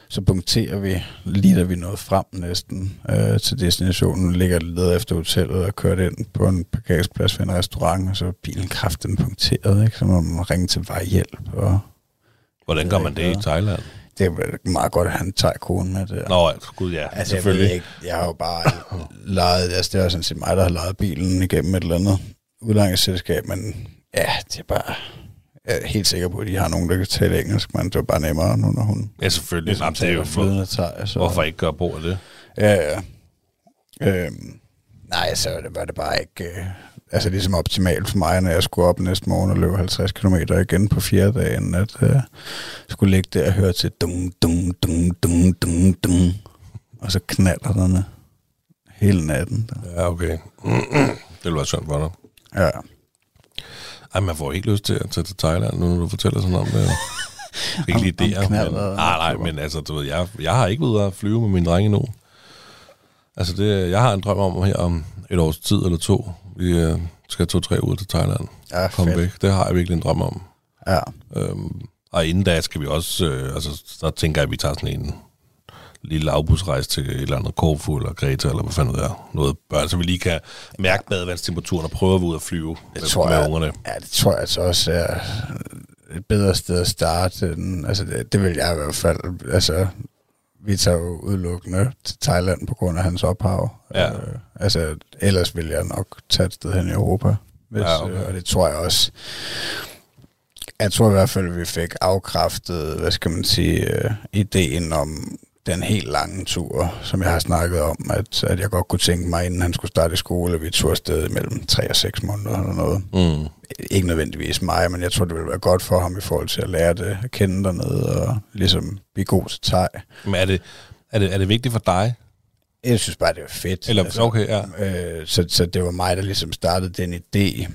[SPEAKER 5] Så punkterer vi, lige da vi nåede frem næsten øh, til destinationen, ligger leder efter hotellet og kørte ind på en parkeringsplads ved en restaurant, og så er bilen kraften punkteret, ikke? så må man ringe til vejhjælp. Og
[SPEAKER 4] Hvordan gør man det i Thailand?
[SPEAKER 5] Det er meget godt at have en thai-kone med der.
[SPEAKER 4] Nå, gud ja,
[SPEAKER 5] Altså, jeg, ved
[SPEAKER 4] selvfølgelig.
[SPEAKER 5] ikke, jeg har jo bare lejet, altså det er sådan set mig, der har lejet bilen igennem et eller andet udlejningsselskab, men ja, det er bare, jeg er helt sikker på, at de har nogen, der kan tale engelsk, men det var bare nemmere nu, når hun
[SPEAKER 4] Ja, selvfølgelig.
[SPEAKER 5] ligesom
[SPEAKER 4] Jamen, det er jo
[SPEAKER 5] flydende thai. Så,
[SPEAKER 4] Hvorfor ikke gøre brug af det?
[SPEAKER 5] Ja, ja. Øhm, nej, så var det, var det bare ikke... Øh, altså ligesom optimalt for mig, når jeg skulle op næste morgen og løbe 50 km igen på fjerde dagen, at øh, skulle ligge der og høre til dum, dum, dum, dum, dum, dum, og så knaller den hele natten.
[SPEAKER 4] Ja, okay. det ville være synd for dig.
[SPEAKER 5] Ja.
[SPEAKER 4] Ej, man får ikke lyst til at tage til Thailand, nu når du fortæller sådan om det. Ikke lige det, men, nej, nej, men altså, du ved, jeg, jeg har ikke været ude at flyve med min dreng endnu. Altså, det, jeg har en drøm om her om et års tid eller to, vi øh, skal to-tre uger til Thailand.
[SPEAKER 5] Ja,
[SPEAKER 4] Komme
[SPEAKER 5] fedt.
[SPEAKER 4] væk. Det har jeg virkelig en drøm om.
[SPEAKER 5] Ja.
[SPEAKER 4] Øhm, og inden da skal vi også, øh, altså, så tænker jeg, at vi tager sådan en lille afbusrejse til et eller andet Korfu eller Greta, eller hvad fanden det er. Noget børn, så vi lige kan mærke badevandstemperaturen og prøve at være ude at flyve
[SPEAKER 5] Det
[SPEAKER 4] med,
[SPEAKER 5] tror
[SPEAKER 4] med
[SPEAKER 5] jeg,
[SPEAKER 4] ungerne.
[SPEAKER 5] ja, det tror jeg altså også er et bedre sted at starte. End, altså det, det vil jeg i hvert fald. Altså, vi tager jo udelukkende til Thailand på grund af hans ophav.
[SPEAKER 4] Ja.
[SPEAKER 5] Øh, altså, ellers vil jeg nok tage et sted hen i Europa. Hvis,
[SPEAKER 4] Ja, okay.
[SPEAKER 5] øh, og det tror jeg også. Jeg tror i hvert fald, vi fik afkræftet, hvad skal man sige, øh, ideen om den helt lange tur, som jeg har snakket om, at, at jeg godt kunne tænke mig, inden han skulle starte i skole, at vi tog afsted mellem 3 og 6 måneder eller noget.
[SPEAKER 4] Mm.
[SPEAKER 5] Ikke nødvendigvis mig, men jeg tror, det ville være godt for ham i forhold til at lære det at kende dernede, og ligesom blive god til teg.
[SPEAKER 4] Men er det, er, det, er det vigtigt for dig?
[SPEAKER 5] Jeg synes bare, det var fedt.
[SPEAKER 4] Eller, okay, ja.
[SPEAKER 5] øh, så, så det var mig, der ligesom startede den idé.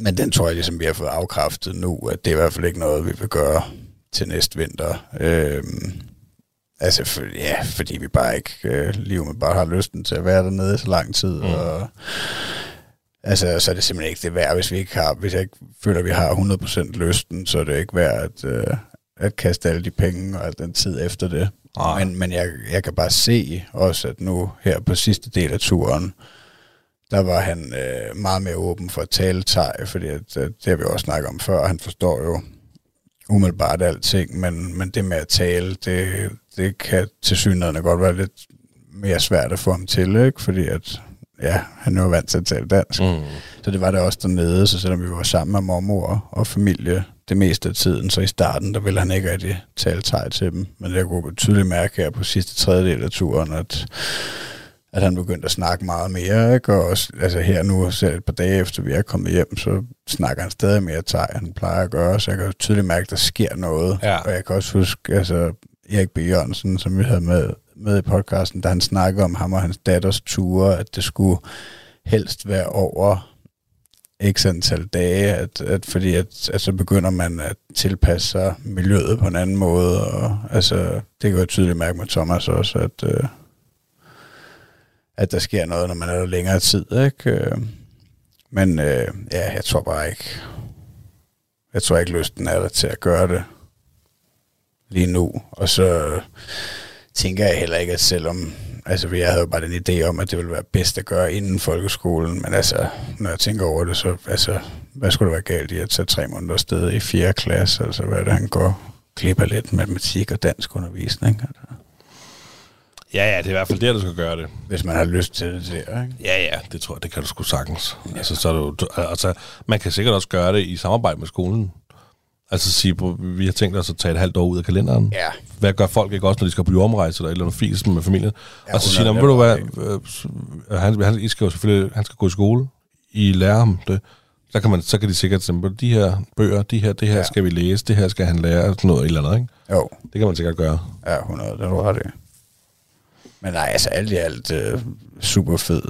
[SPEAKER 5] Men den tror jeg ligesom, vi har fået afkræftet nu, at det er i hvert fald ikke noget, vi vil gøre til næste vinter. Øh, altså, for, ja, fordi vi bare ikke øh, lige med bare har lysten til at være dernede så lang tid. Mm. Og, altså, så er det simpelthen ikke det værd, hvis vi ikke har, hvis jeg ikke føler, at vi har 100% lysten, så er det ikke værd at, øh, at kaste alle de penge og al den tid efter det.
[SPEAKER 4] Nej.
[SPEAKER 5] Men, men jeg, jeg kan bare se også, at nu her på sidste del af turen, der var han øh, meget mere åben for at tale teg, fordi at, at det har vi også snakket om før, han forstår jo umiddelbart alting, men, men det med at tale, det, det kan til synligheden godt være lidt mere svært at få ham til, ikke? fordi at, ja, han er jo vant til at tale dansk.
[SPEAKER 4] Mm.
[SPEAKER 5] Så det var det også dernede, så selvom vi var sammen med mormor og familie det meste af tiden, så i starten, der ville han ikke rigtig tale teg til dem. Men jeg kunne tydeligt mærke her på sidste tredjedel af turen, at, at han begyndte at snakke meget mere. Ikke? Og også, altså her nu, selv et par dage efter vi er kommet hjem, så snakker han stadig mere teg, end han plejer at gøre. Så jeg kan tydeligt mærke, at der sker noget.
[SPEAKER 4] Ja.
[SPEAKER 5] Og jeg kan også huske, altså Erik B. Jørgensen, som vi havde med, med i podcasten, da han snakkede om ham og hans datters ture, at det skulle helst være over x antal dage, at, at fordi at, at så begynder man at tilpasse sig miljøet på en anden måde, og altså, det kan jeg tydeligt mærke med Thomas også, at, øh, at der sker noget, når man er der længere tid, ikke? Øh, men øh, ja, jeg tror bare ikke, jeg tror ikke lysten er der til at gøre det lige nu, og så tænker jeg heller ikke, at selvom, altså jeg havde jo bare den idé om, at det ville være bedst at gøre inden folkeskolen, men altså, når jeg tænker over det, så, altså, hvad skulle der være galt i at tage tre måneder afsted i 4. klasse, altså hvad er det, han går glip af lidt matematik og dansk undervisning, altså,
[SPEAKER 4] Ja, ja, det er i hvert fald der, du skal gøre det.
[SPEAKER 5] hvis man har lyst til det der, ikke?
[SPEAKER 4] Ja, ja, det tror jeg, det kan du sgu sagtens. Ja. Altså, så du, altså, man kan sikkert også gøre det i samarbejde med skolen. Altså sige, vi har tænkt os at tage et halvt år ud af kalenderen.
[SPEAKER 5] Ja.
[SPEAKER 4] Hvad gør folk ikke også, når de skal på omrejse eller et eller andet fis med familien?
[SPEAKER 5] Ja,
[SPEAKER 4] og så
[SPEAKER 5] 100
[SPEAKER 4] sige, "Nå, men ved du hvad,
[SPEAKER 5] det
[SPEAKER 4] øh, øh, han, han, I skal jo selvfølgelig, han skal gå i skole. I lærer ham det. Så kan, man, så kan de sikkert sige, de her bøger, de her, det her
[SPEAKER 5] Ja.
[SPEAKER 4] skal vi læse, det her skal han lære, sådan noget eller andet, ikke?
[SPEAKER 5] Jo,
[SPEAKER 4] Det kan man sikkert gøre.
[SPEAKER 5] ja, 100, det ret i. Men nej, altså alt i alt øh, super fed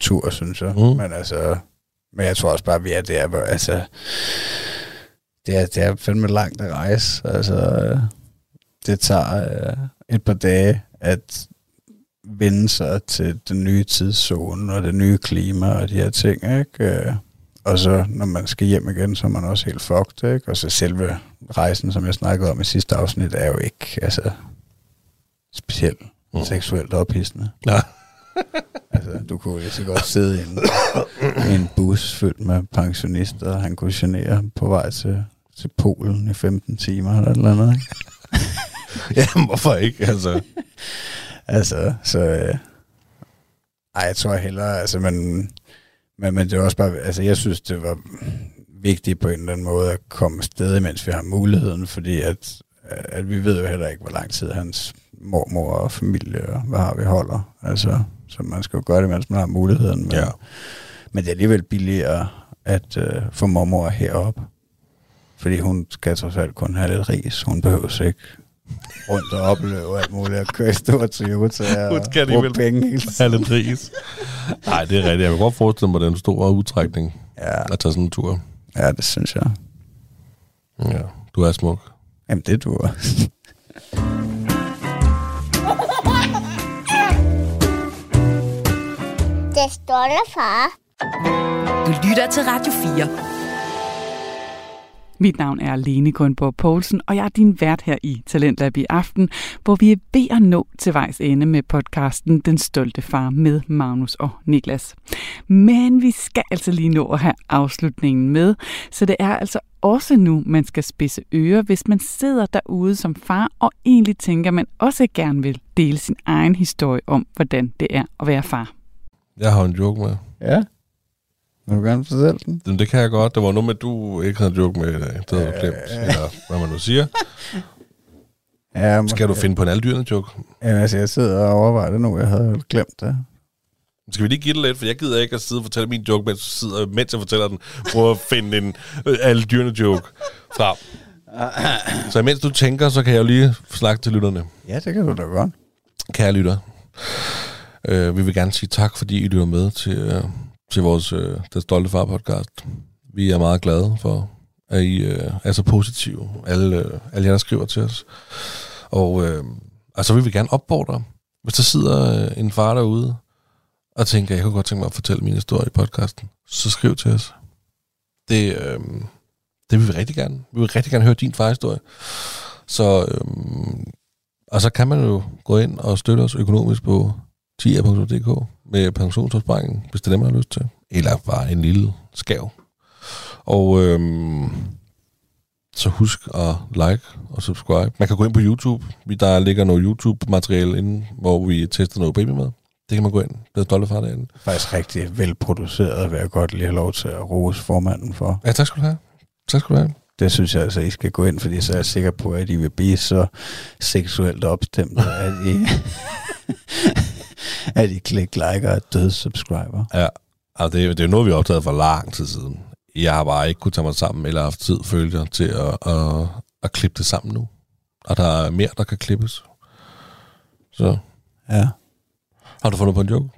[SPEAKER 5] tur, synes jeg. Mm. Men altså, men jeg tror også bare, vi er der, hvor, altså, det er, det er fandme langt at rejse. Altså, det tager øh, et par dage at vende sig til den nye tidszone og det nye klima og de her ting, ikke? Øh, Og så, når man skal hjem igen, så er man også helt fucked, ikke? Og så selve rejsen, som jeg snakkede om i sidste afsnit, er jo ikke, altså, specielt
[SPEAKER 4] Mm.
[SPEAKER 5] seksuelt ophidsende.
[SPEAKER 4] Ja.
[SPEAKER 5] Altså, du kunne lige så godt sidde i en, i en bus fyldt med pensionister, og han kunne genere på vej til, til Polen i 15 timer eller et eller andet. Ikke?
[SPEAKER 4] ja, hvorfor ikke? Altså,
[SPEAKER 5] Altså, så... Øh, ej, jeg tror hellere, altså, men, men, men det var også bare, altså, jeg synes, det var vigtigt på en eller anden måde at komme afsted, mens vi har muligheden, fordi at, at vi ved jo heller ikke, hvor lang tid hans mormor og familie og hvad har vi holder. Altså, så man skal jo gøre det, mens man har muligheden. Men,
[SPEAKER 4] Ja.
[SPEAKER 5] men det er alligevel billigere at øh, få mormor herop. Fordi hun skal trods alt kun have lidt ris. Hun behøver ikke rundt og opleve alt muligt at køre i stor Toyota
[SPEAKER 4] Hun
[SPEAKER 5] og
[SPEAKER 4] skal
[SPEAKER 5] bruge penge hele tiden.
[SPEAKER 4] lidt ris. Nej, det er rigtigt. Jeg kan godt forestille mig, at det er en stor udtrækning
[SPEAKER 5] Ja,
[SPEAKER 4] at tage sådan en tur.
[SPEAKER 5] ja, det synes jeg.
[SPEAKER 4] Ja, du er smuk.
[SPEAKER 5] Jamen, det du
[SPEAKER 6] Det stolte far.
[SPEAKER 2] Du lytter til Radio 4.
[SPEAKER 3] Mit navn er Lene Grønborg Poulsen, og jeg er din vært her i Talentlab i aften, hvor vi er ved at nå til vejs ende med podcasten Den Stolte Far med Magnus og Niklas. Men vi skal altså lige nå at have afslutningen med, så det er altså også nu, man skal spidse ører, hvis man sidder derude som far og egentlig tænker, man også gerne vil dele sin egen historie om, hvordan det er at være far.
[SPEAKER 4] Jeg har en joke med.
[SPEAKER 5] Ja. Vil du gerne fortælle den?
[SPEAKER 4] Men det kan jeg godt. Det var noget med, at du ikke havde joke med i dag. Det havde du glemt. Eller hvad man nu siger.
[SPEAKER 5] Ja,
[SPEAKER 4] Skal du finde på en alle dyrene joke?
[SPEAKER 5] Ja, altså, jeg sidder og overvejer det nu. Jeg havde glemt det.
[SPEAKER 4] Skal vi lige give det lidt? For jeg gider ikke at sidde og fortælle min joke, mens, sidder, mens jeg fortæller den. Prøv at finde en øh, alle dyrene joke frem. Så imens du tænker, så kan jeg jo lige snakke til lytterne.
[SPEAKER 5] Ja, det kan du da godt.
[SPEAKER 4] Kære lytter, øh, vi vil gerne sige tak, fordi I lytter med til, øh, til vores øh, Den Stolte Far podcast. Vi er meget glade for, at I øh, er så positive, alle, øh, alle jer, der skriver til os. Og øh, altså, vi vil gerne opfordre, hvis der sidder øh, en far derude, og tænker, jeg kunne godt tænke mig at fortælle min historie i podcasten, så skriv til os. Det, øh, det vil vi rigtig gerne. Vi vil rigtig gerne høre din farhistorie. Så, øh, og så kan man jo gå ind og støtte os økonomisk på tia.dk med pensionsopsparingen, hvis det er det, man har lyst til. Eller bare en lille skav. Og øhm, så husk at like og subscribe. Man kan gå ind på YouTube. Vi- Der ligger noget YouTube-materiale inde, hvor vi tester noget babymad. Det kan man gå ind. Det er stolte far derinde.
[SPEAKER 5] Faktisk rigtig velproduceret, vil jeg godt lige have lov til at rose formanden for.
[SPEAKER 4] Ja, tak skal du have. Tak skal du have.
[SPEAKER 5] Det synes jeg altså, I skal gå ind, fordi så er jeg sikker på, at I vil blive så seksuelt opstemt, at I, at I klikker like og er død subscriber.
[SPEAKER 4] Ja, altså det, er- det er noget, vi har optaget for lang tid siden. Jeg har bare ikke kunne tage mig sammen, eller haft tid, følte jeg, til at, at, at klippe det sammen nu. Og der er mere, der kan klippes. Så
[SPEAKER 5] Ja.
[SPEAKER 4] har du fundet på en joke?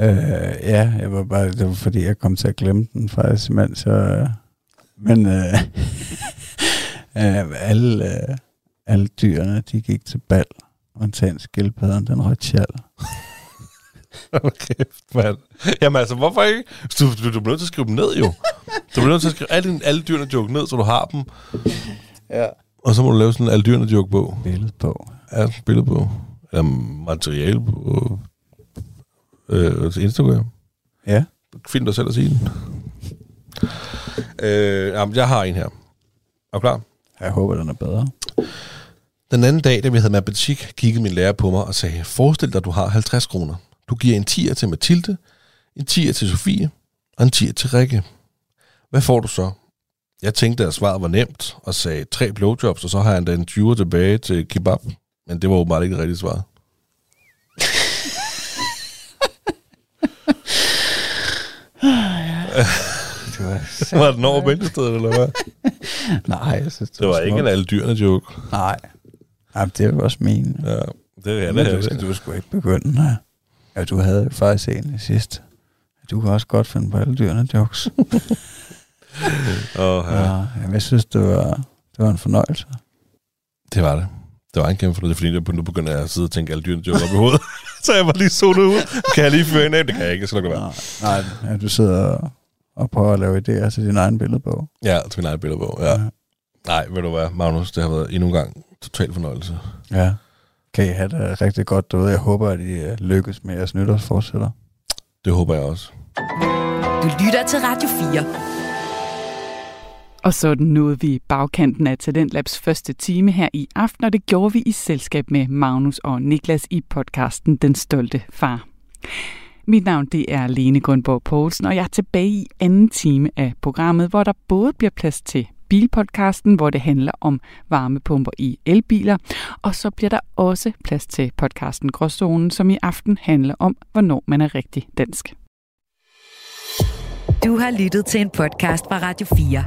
[SPEAKER 5] Øh, ja, jeg var bare, det var fordi, jeg kom til at glemme den faktisk, mens jeg... Men øh, øh, alle, øh, alle dyrene, de gik til bal, undtagen skildpadderen, den rødt tjal.
[SPEAKER 4] Okay, mand. Jamen altså, hvorfor ikke? Du, du, du bliver nødt til at skrive dem ned, jo. Du bliver nødt til at skrive alle, alle dyrene joke ned, så du har dem.
[SPEAKER 5] Ja.
[SPEAKER 4] Og så må du lave sådan en alle dyrene joke på.
[SPEAKER 5] Billede på.
[SPEAKER 4] Ja, et billede på. Eller materiale på øh, Instagram.
[SPEAKER 5] Ja.
[SPEAKER 4] Find dig selv at sige den. Øh, jamen, jeg har en her. Er du klar?
[SPEAKER 5] Jeg håber, den er bedre.
[SPEAKER 4] Den anden dag, da vi havde matematik, kiggede min lærer på mig og sagde, forestil dig, at du har 50 kroner. Du giver en 10'er til Mathilde, en 10'er til Sofie og en 10'er til Rikke. Hvad får du så? Jeg tænkte, at svaret var nemt og sagde tre blowjobs, og så har jeg endda en 20'er tilbage til kebab. Men det var åbenbart ikke det rigtige svar.
[SPEAKER 5] Det var,
[SPEAKER 4] Var den over eller hvad?
[SPEAKER 5] nej, jeg synes, det,
[SPEAKER 4] Det var ikke en alle dyrene joke.
[SPEAKER 5] Nej. Jamen, det var også min.
[SPEAKER 4] Ja, det er
[SPEAKER 5] Ja,
[SPEAKER 4] det.
[SPEAKER 5] du,
[SPEAKER 4] det,
[SPEAKER 5] skal, du skulle ikke begynde. Ja, du havde jo faktisk en i sidst. Du kan også godt finde på alle dyrene jokes.
[SPEAKER 4] Oh, ja.
[SPEAKER 5] ja. Jeg synes, det var, det var en fornøjelse.
[SPEAKER 4] Det var det. Det var en kæmpe fornøjelse, fordi nu begynder jeg at sidde og tænke alle dyrene joke op i hovedet. så jeg var lige zonet ud. Kan jeg lige føre en af? Det kan jeg ikke, jeg skal nok lade være.
[SPEAKER 5] Nej, nej ja, du sidder og, prøver at lave idéer til din egen billedbog.
[SPEAKER 4] Ja, til min egen billede på. Ja. Nej, ved du hvad, Magnus, det har været endnu en gang total fornøjelse.
[SPEAKER 5] ja. Kan I have det rigtig godt derude. Jeg håber, at I øh, lykkes med jeres nytårsforsætter.
[SPEAKER 4] Det håber jeg også.
[SPEAKER 2] Du lytter til Radio 4.
[SPEAKER 3] Og sådan nåede vi bagkanten af Talentlabs første time her i aften, og det gjorde vi i selskab med Magnus og Niklas i podcasten Den Stolte Far. Mit navn det er Lene Grundborg Poulsen, og jeg er tilbage i anden time af programmet, hvor der både bliver plads til bilpodcasten, hvor det handler om varmepumper i elbiler, og så bliver der også plads til podcasten Gråzonen, som i aften handler om, hvornår man er rigtig dansk.
[SPEAKER 2] Du har lyttet til en podcast fra Radio 4.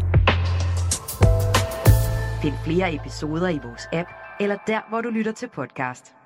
[SPEAKER 2] Find flere episoder i vores app, eller der, hvor du lytter til podcast.